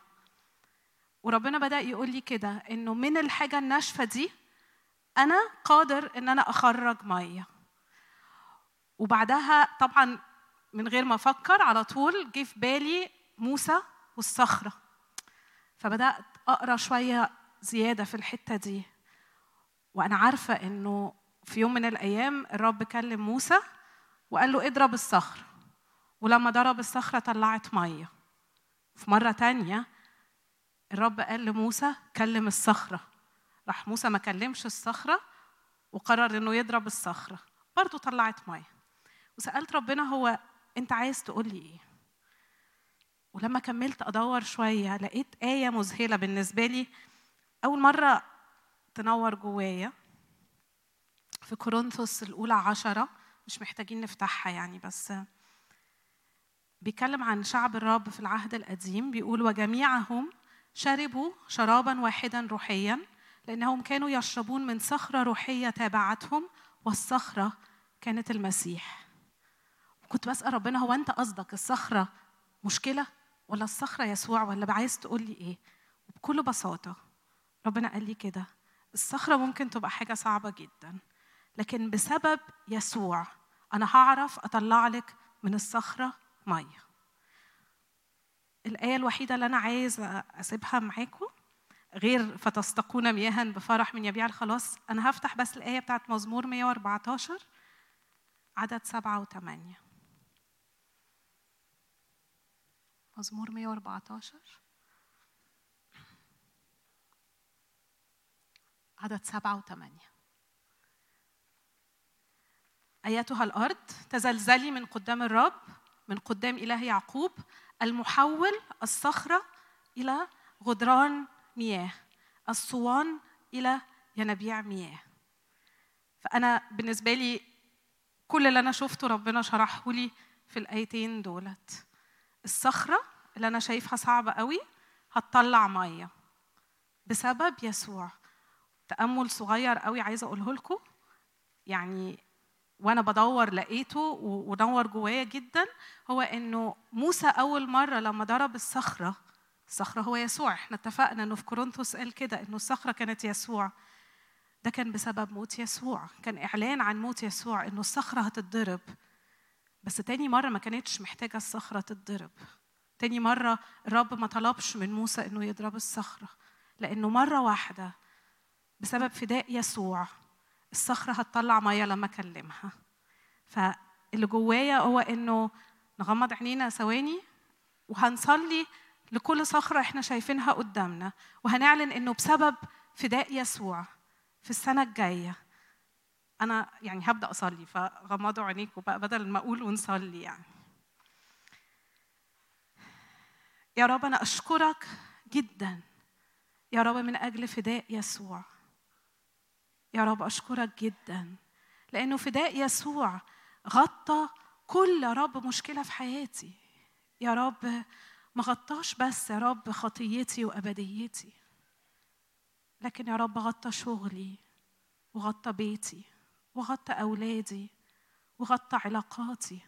وربنا بدأ يقول لي كده إنه من الحاجة الناشفة دي أنا قادر إن أنا أخرج مية. وبعدها طبعا من غير ما أفكر على طول جه في بالي موسى والصخرة. فبدأت أقرأ شوية زيادة في الحتة دي. وأنا عارفة إنه في يوم من الأيام الرب كلم موسى وقال له اضرب الصخره ولما ضرب الصخرة طلعت مية. في مرة تانية الرب قال لموسى كلم الصخرة. راح موسى ما كلمش الصخرة وقرر إنه يضرب الصخرة. برضه طلعت مية. وسألت ربنا هو أنت عايز تقول لي إيه؟ ولما كملت أدور شوية لقيت آية مذهلة بالنسبة لي. أول مرة تنور جوايا في كورنثوس الأولى عشرة. مش محتاجين نفتحها يعني بس بيتكلم عن شعب الرب في العهد القديم. بيقول وجميعهم شربوا شرابا واحدا روحيا. لأنهم كانوا يشربون من صخرة روحية تابعتهم والصخرة كانت المسيح. كنت بسأل ربنا هو أنت قصدك الصخرة مشكلة ولا الصخرة يسوع ولا عايز تقول لي إيه؟ وبكل بساطة ربنا قال لي كده الصخرة ممكن تبقى حاجة صعبة جدا لكن بسبب يسوع أنا هعرف أطلع لك من الصخرة مية. الآية الوحيدة اللي أنا عايز أسيبها معاكم غير فتستقون مياها بفرح من يبيع. الخلاص أنا هفتح بس الآية بتاعت مزمور 114 عدد سبعة وثمانية مزمور 114 عدد سبعة وثمانية أيتها الأرض تزلزلي من قدام الرب من قدام إله يعقوب المحول الصخرة إلى غدران مياه. الصوان إلى ينابيع مياه. فأنا بالنسبة لي كل اللي أنا شفته ربنا شرحه لي في الآيتين دولت. الصخرة اللي أنا شايفها صعبة قوي هتطلع مية. بسبب يسوع. تأمل صغير قوي عايزة أقوله لكم. يعني وأنا بدور لقيته ونور جوايا جدا هو إنه موسى أول مرة لما ضرب الصخرة الصخرة هو يسوع. إحنا اتفقنا إنه في كورنثوس قال كده إنه الصخرة كانت يسوع. ده كان بسبب موت يسوع. كان إعلان عن موت يسوع إنه الصخرة هتتضرب. بس تاني مرة ما كانتش محتاجة الصخرة تتضرب. تاني مرة الرب ما طلبش من موسى إنه يضرب الصخرة. لأنه مرة واحدة بسبب فداء يسوع الصخرة هتطلع مية لما أكلمها. فاللي جوايا هو إنه نغمض عينينا ثواني وهنصلي لكل صخرة إحنا شايفينها قدامنا وهنعلن إنه بسبب فداء يسوع في السنة الجاية أنا يعني هبدأ أصلي فغمضوا عينيكم بقى بدل ما أقول ونصلي يعني. يا رب أنا أشكرك جدا يا رب من أجل فداء يسوع. يا رب أشكرك جدا لأنه فداء يسوع غطى كل يا رب مشكلة في حياتي. يا رب ما غطاش بس يا رب خطيتي وأبديتي لكن يا رب غطى شغلي وغطى بيتي وغطى أولادي وغطى علاقاتي.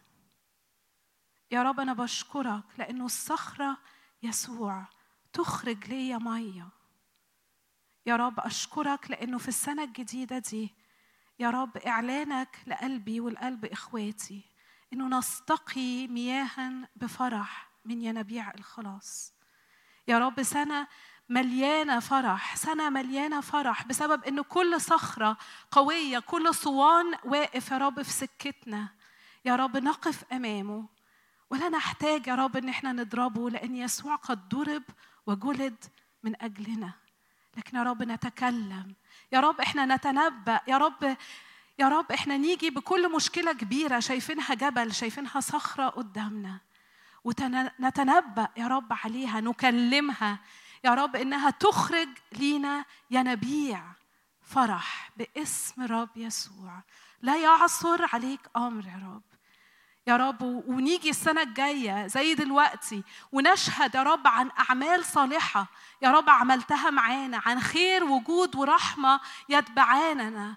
يا رب أنا بشكرك لأنه الصخرة يسوع تخرج ليا مية. يا رب أشكرك لأنه في السنة الجديدة دي يا رب إعلانك لقلبي ولقلب إخواتي إنه نستقي مياها بفرح من ينابيع الخلاص. يا رب سنة مليانة فرح سنة مليانة فرح بسبب إن كل صخرة قوية كل صوان واقف يا رب في سكتنا. يا رب نقف أمامه. ولا نحتاج يا رب إن إحنا نضربه لأن يسوع قد ضرب وجلد من أجلنا. لكن يا رب نتكلم. يا رب إحنا نتنبأ. يا رب يا رب إحنا نيجي بكل مشكلة كبيرة شايفينها جبل شايفينها صخرة قدامنا. ونتنبأ يا رب عليها نكلمها يا رب إنها تخرج لينا ينابيع فرح باسم رب يسوع. لا يعصر عليك أمر يا رب. يا رب ونيجي السنة الجاية زي دلوقتي ونشهد يا رب عن أعمال صالحة. يا رب عملتها معانا عن خير وجود ورحمة يتبعاننا.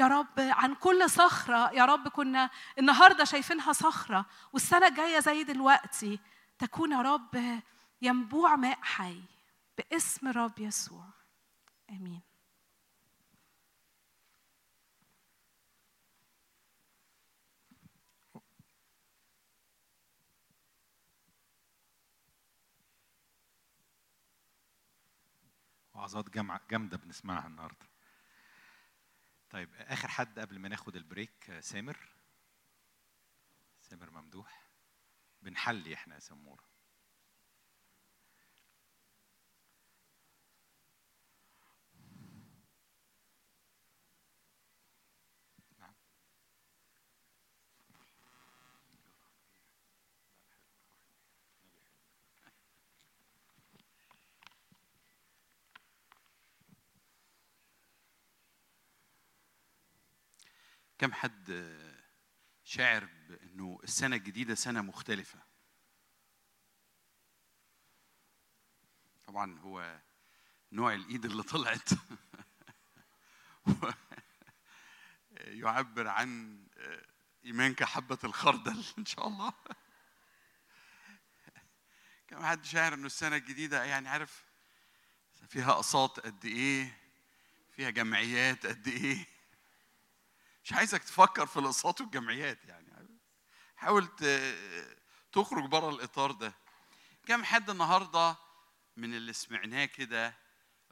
يا رب عن كل صخرة يا رب كنا النهاردة شايفينها صخرة والسنة الجاية زي دلوقتي تكون يا رب ينبوع ماء حي باسم رب يسوع. آمين. وعظات جامدة بنسمعها النهاردة. طيب آخر حد قبل ما ناخد البريك سامر. سامر ممدوح. بنحلي إحنا يا سمورة. كم حد شاعر بأنه السنة الجديدة سنة مختلفة؟ طبعا هو نوع الإيد اللي طلعت. يعبر عن ايمان كحبه الخردل إن شاء الله. كم حد شاعر إنه السنة الجديدة؟ يعني عارف فيها أقساط قد إيه؟ فيها جمعيات قد إيه؟ مش عايزك تفكر في الأقساط والجمعيات يعني. حاول تخرج بره الإطار ده. كم حد النهارده من اللي سمعناه كده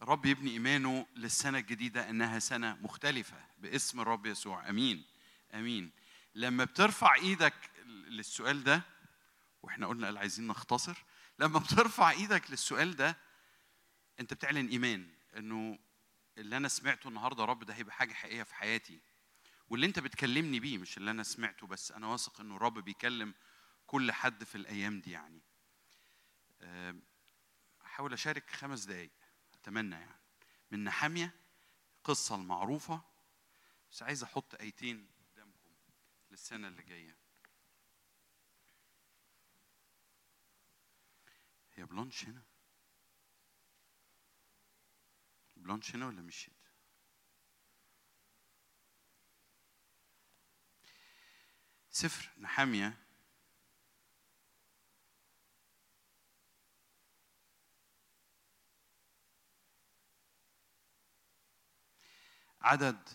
الرب يبني إيمانه للسنة الجديدة إنها سنة مختلفة باسم الرب يسوع. آمين. آمين. لما بترفع إيدك للسؤال ده وإحنا قلنا قال عايزين نختصر لما بترفع إيدك للسؤال ده أنت بتعلن إيمان إنه اللي أنا سمعته النهارده رب ده هيبقى حاجة حقيقية في حياتي. واللي انت بتكلمني بيه مش اللي أنا سمعته بس أنا واثق انه الرب بيكلم كل حد في الأيام دي يعني. احاول أشارك خمس دقايق أتمنى يعني. من نحاميه القصة المعروفة بس عايز أحط أيتين قدامكم للسنة اللي جاية. هي بلانش هنا؟ بلانش هنا ولا مشيت سفر نحامية. عدد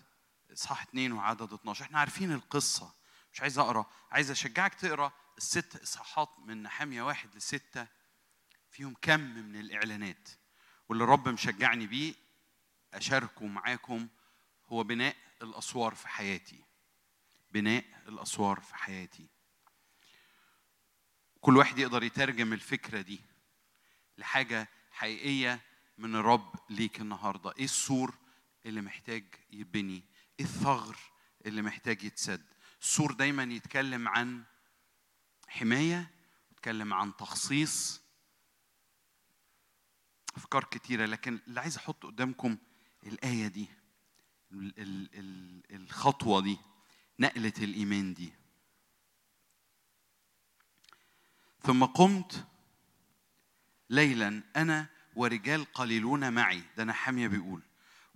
إصحاح 2 وعدد 12 إحنا عارفين القصة. مش عايز أقرأ. عايز أشجعك تقرأ الست إصحاحات من نحامية واحد لستة. فيهم كم من الإعلانات. واللي الرب مشجعني بيه أشاركه معاكم هو بناء الأسوار في حياتي. بناء الأسوار في حياتي. كل واحد يقدر يترجم الفكرة دي لحاجة حقيقية من الرب ليك النهارده. إيه السور اللي محتاج يتبني؟ إيه الثغر اللي محتاج يتسد؟ السور دايما يتكلم عن حماية يتكلم عن تخصيص أفكار كتيرة. لكن اللي عايز أحط قدامكم الآية دي ال- ال- ال- الخطوة دي نقلة الإيمان دي. ثم قمت ليلا أنا ورجال قليلون معي ده نحاميه بيقول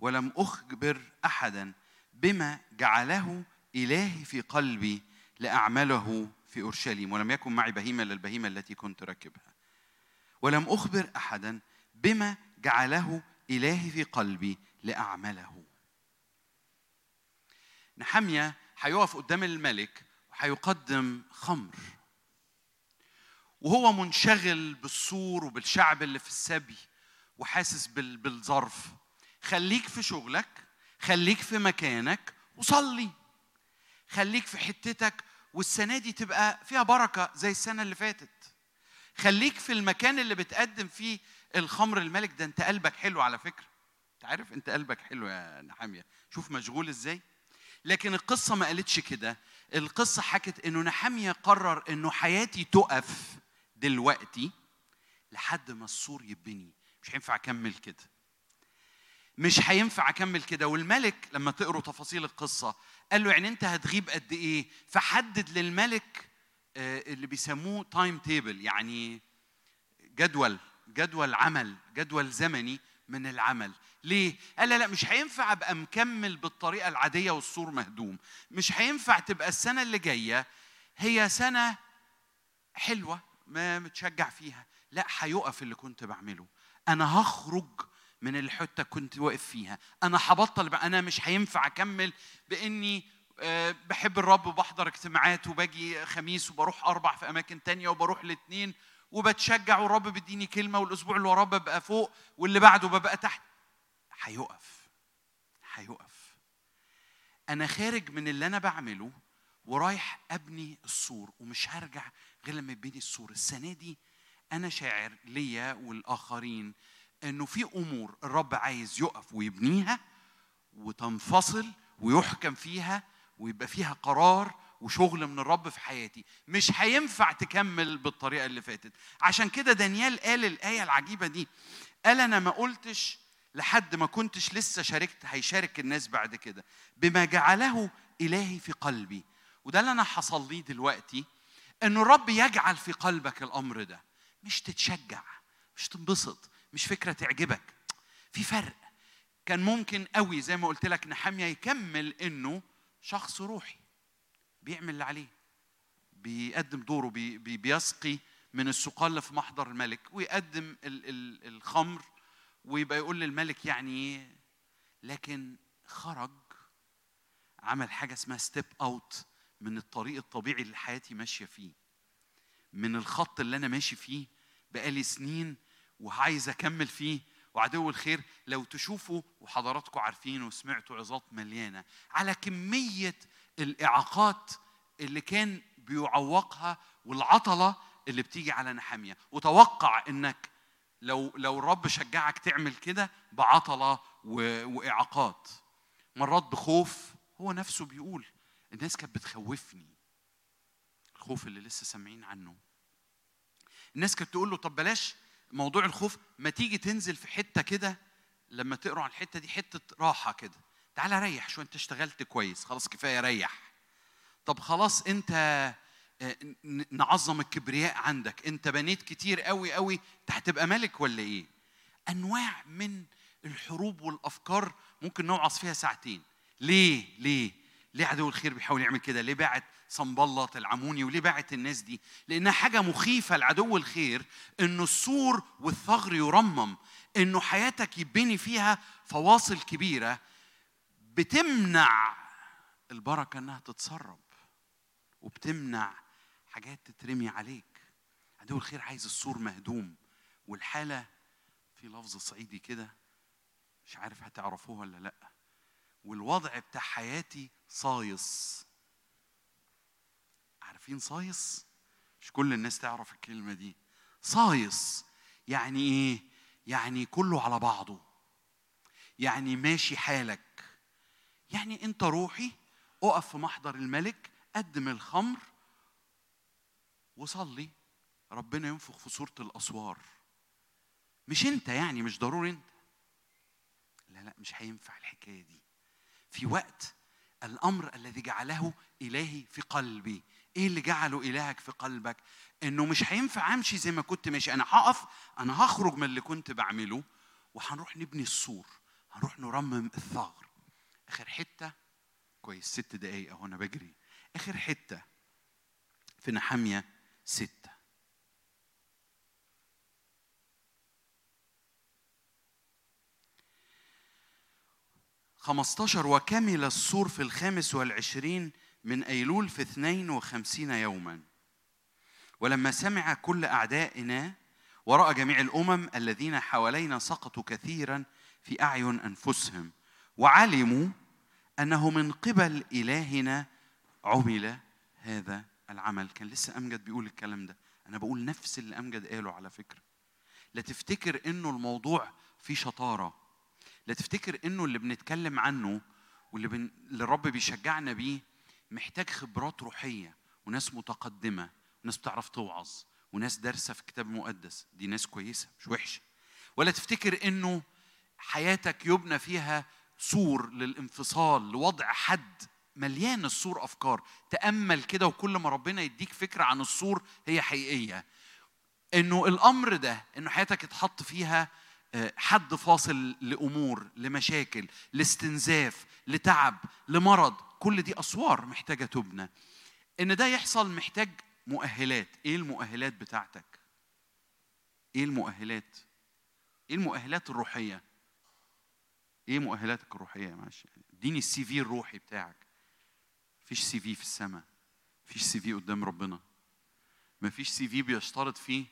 ولم أخبر احدا بما جعله إلهي في قلبي لأعمله في أورشليم ولم يكن معي بهيمة إلا البهيمة التي كنت راكبها. ولم أخبر احدا بما جعله إلهي في قلبي لأعمله. نحمية هيقف قدام الملك وهيقدم خمر. وهو منشغل بالسور وبالشعب اللي في السبي وحاسس بال- بالظرف. خليك في شغلك خليك في مكانك وصلي. خليك في حتتك والسنة دي تبقى فيها بركة زي السنة اللي فاتت. خليك في المكان اللي بتقدم فيه الخمر الملك. ده انت قلبك حلو على فكرة. انت عارف انت قلبك حلو يا نحامية شوف مشغول إزاي. لكن القصة ما قالتش كده. القصة حكت انه نحامية قرر انه حياتي تقف دلوقتي لحد ما السور يبني. مش هينفع أكمل كده. مش هينفع أكمل كده. والملك لما تقروا تفاصيل القصة قال له يعني أنت هتغيب قد إيه؟ فحدد للملك آه، اللي بيسموه timetable يعني جدول جدول عمل جدول زمني من العمل. ليه؟ قال لا لا مش هينفع أبقى مكمل بالطريقة العادية والسور مهدوم. مش هينفع تبقى السنة اللي جاية هي سنة حلوة ما متشجع فيها. لا هيقف اللي كنت بعمله. أنا هخرج من الحتة كنت واقف فيها. أنا هبطل أنا مش هينفع أكمل بإني آه، بحب الرب وبحضر اجتماعات وباجي خميس وبروح أربع في أماكن تانية وبروح الاثنين وبتشجع والرب بيديني كلمة والأسبوع اللي وراه ببقى فوق واللي بعده ببقى تحت. هيقف. هيقف. أنا خارج من اللي أنا بعمله ورايح أبني السور ومش هرجع غير لما يبني السور. السنة دي أنا شاعر ليا والآخرين إنه في أمور الرب عايز يقف ويبنيها وتنفصل ويحكم فيها ويبقى فيها قرار وشغل من الرب في حياتي مش هينفع تكمل بالطريقة اللي فاتت. عشان كده دانيال قال الآية العجيبة دي قال أنا ما قلتش لحد ما كنتش لسه شاركت هيشارك الناس بعد كده. بما جعله إلهي في قلبي. وده اللي أنا لي دلوقتي انه الرب يجعل في قلبك الأمر ده. مش تتشجع مش تنبسط مش فكرة تعجبك. في فرق. كان ممكن قوي زي ما قلت لك نحامية يكمل إنه شخص روحي. بيعمل اللي عليه. بيقدم دوره بي بي بيسقي من السقاة في محضر الملك ويقدم ال ال الخمر ويبقى يقول للملك يعني إيه؟ لكن خرج عمل حاجة اسمها step out من الطريق الطبيعي اللي حياتي ماشية فيه. من الخط اللي أنا ماشي فيه بقالي سنين وعايز أكمل فيه. وعدو الخير لو تشوفوا وحضراتكم عارفين وسمعتوا عظات مليانة. على كمية الإعاقات اللي كان بيعوقها والعطلة اللي بتيجي على نحامية. وتوقع إنك لو لو الرب شجعك تعمل كده بعطلة وإعاقات. مرات بخوف هو نفسه بيقول الناس كانت بتخوفني. الخوف اللي لسه سامعين عنه. الناس كانت تقول له طب بلاش موضوع الخوف ما تيجي تنزل في حتة كده لما تقرأ عن الحتة دي حتة راحة كده. تعالى ريح شوية انت اشتغلت كويس. خلاص كفاية ريح. طب خلاص انت آه، نعظم الكبرياء عندك. انت بنيت كتير قوي قوي. انت هتبقى ملك ولا إيه؟ انواع من الحروب والأفكار ممكن نوعظ فيها ساعتين. ليه؟ ليه؟ ليه عدو الخير بيحاول يعمل كده؟ ليه باعت صنبلط العموني وليه باعت الناس دي؟ لأنها حاجة مخيفة لعدو الخير إنه السور والثغر يرمم إنه حياتك يبني فيها فواصل كبيرة بتمنع البركة إنها تتسرب وبتمنع حاجات تترمي عليك. عدو الخير عايز السور مهدوم والحالة في لفظ صعيدي كده مش عارف هتعرفوه ولا لأ. والوضع بتاع حياتي صايص. عارفين صايص؟ مش كل الناس تعرف الكلمة دي. صايص يعني إيه؟ يعني كله على بعضه. يعني ماشي حالك. يعني انت روحي اقف في محضر الملك قدم الخمر وصلي. ربنا ينفخ في صورة الأسوار. مش انت يعني مش ضروري انت. لا لا مش هينفع الحكاية دي. في وقت الأمر الذي جعله إلهي في قلبي. إيه اللي جعله إلهك في قلبك؟ إنه مش هينفع أمشي زي ما كنت ماشي. أنا هقف أنا هخرج من اللي كنت بعمله وهنروح نبني السور. هنروح نرمم الثغر. آخر حتة. كويس ست دقايق أهو أنا بجري. آخر حتة في نحامية ستة. خمستاشر وكمل السور في الخامس والعشرين من أيلول في اثنين وخمسين يوما. ولما سمع كل أعدائنا ورأى جميع الأمم الذين حوالينا سقطوا كثيرا في أعين أنفسهم. وعلموا أنه من قبل إلهنا عمل هذا العمل. كان لسه أمجد بيقول الكلام ده. أنا بقول نفس اللي أمجد قاله على فكرة. لا تفتكر إنه الموضوع فيه شطارة. لا تفتكر إنه اللي بنتكلم عنه واللي بن... اللي الرب بيشجعنا بيه محتاج خبرات روحية وناس متقدمة وناس بتعرف توعظ وناس دارسة في كتاب مقدس. دي ناس كويسة مش وحشة. ولا تفتكر إنه حياتك يبنى فيها سور للانفصال لوضع حد. مليان السور أفكار. تأمل كده وكل ما ربنا يديك فكرة عن السور هي حقيقية. إنه الأمر ده إنه حياتك يتحط فيها آه، حد فاصل لأمور لمشاكل لاستنزاف لتعب لمرض. كل دي أسوار محتاجة تبنى. إن ده يحصل محتاج مؤهلات. إيه المؤهلات بتاعتك؟ إيه المؤهلات؟ إيه المؤهلات الروحية؟ إيه مؤهلاتك الروحية معلش إديني السي في الروحي بتاعك. مفيش سي في في السماء. مفيش CV قدام ربنا. مفيش CV بيشترط فيه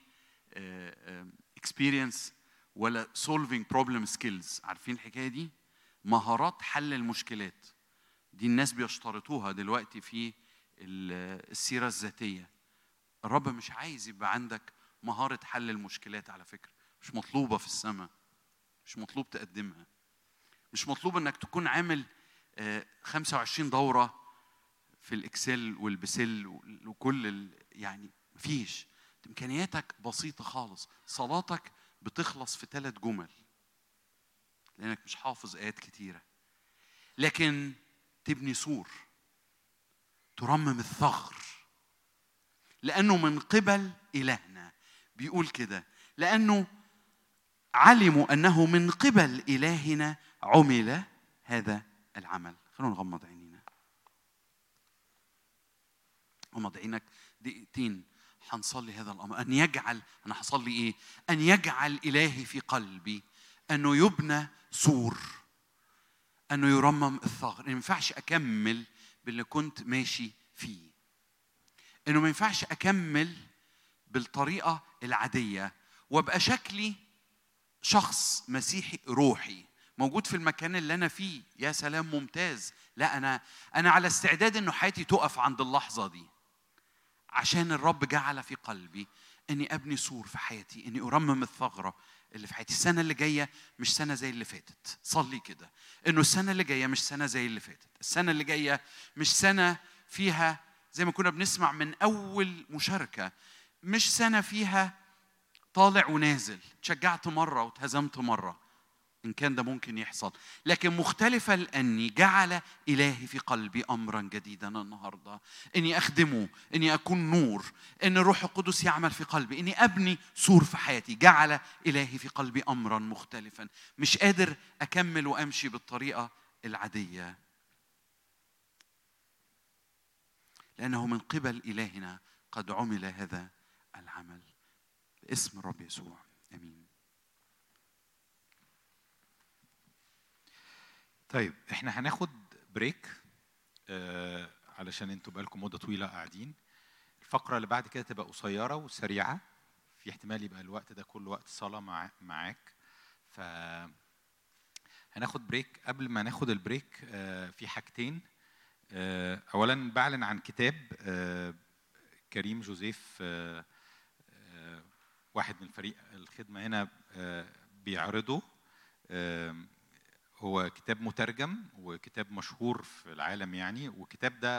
experience ولا solving problem skills. عارفين الحكاية دي؟ مهارات حل المشكلات. دي الناس بيشترطوها دلوقتي في ال- السيرة الذاتية. الرب مش عايز يبقى عندك مهارة حل المشكلات على فكرة. مش مطلوبة في السماء. مش مطلوب تقدمها. مش مطلوب إنك تكون عامل آه، 25 دورة في ال Excel والبسل وكل. يعني مفيش. إمكانياتك بسيطة خالص. صلاتك بتخلص في ثلاث جمل. لأنك مش حافظ آيات كتيرة. لكن تبني سور. ترمم الثغر. لأنه من قبل إلهنا. بيقول كده. لأنه علموا أنه من قبل إلهنا عمل هذا العمل. خلونا نغمض عينينا. غمض عينك دقيقتين. هنصلي هذا الأمر. أن يجعل أنا هصلي إيه؟ أن يجعل إلهي في قلبي انه يبنى سور انه يرمم الثغر. ما ينفعش أكمل باللي كنت ماشي فيه. إنه ما ينفعش أكمل بالطريقة العادية. وأبقى شكلي شخص مسيحي روحي. موجود في المكان اللي أنا فيه. يا سلام ممتاز. لا أنا أنا على استعداد انه حياتي تقف عند اللحظة دي. عشان الرب جعل في قلبي إني أبني سور في حياتي إني أرمم الثغرة اللي في حياتي. السنة اللي جاية مش سنة زي اللي فاتت. صلي كده. إنه السنة اللي جاية مش سنة زي اللي فاتت. السنة اللي جاية مش سنة فيها زي ما كنا بنسمع من أول مشاركة. مش سنة فيها طالع ونازل. تشجعت مرة واتهزمت مرة. إن كان ده ممكن يحصل. لكن مختلفه لاني جعل إلهي في قلبي امرا جديدا النهارده. إني أخدمه إني أكون نور إن الروح القدس يعمل في قلبي إني أبني سور في حياتي. جعل إلهي في قلبي امرا مختلفا. مش قادر أكمل وأمشي بالطريقة العادية. لأنه من قبل إلهنا قد عمل هذا العمل. باسم الرب يسوع. آمين. طيب إحنا هناخد بريك آه علشان أنتوا بقالكم مدة طويلة قاعدين. الفقرة اللي بعد كده تبقى قصيرة وسريعة. في احتمال يبقى الوقت ده كله وقت صلاة مع معاك. ف هناخد break قبل ما ناخد ال break آه في حاجتين. آه اولا بعلن عن كتاب آه كريم جوزيف آه آه واحد من فريق الخدمة هنا آه بيعرضه. هو كتاب مترجم وكتاب مشهور في العالم يعني والكتاب ده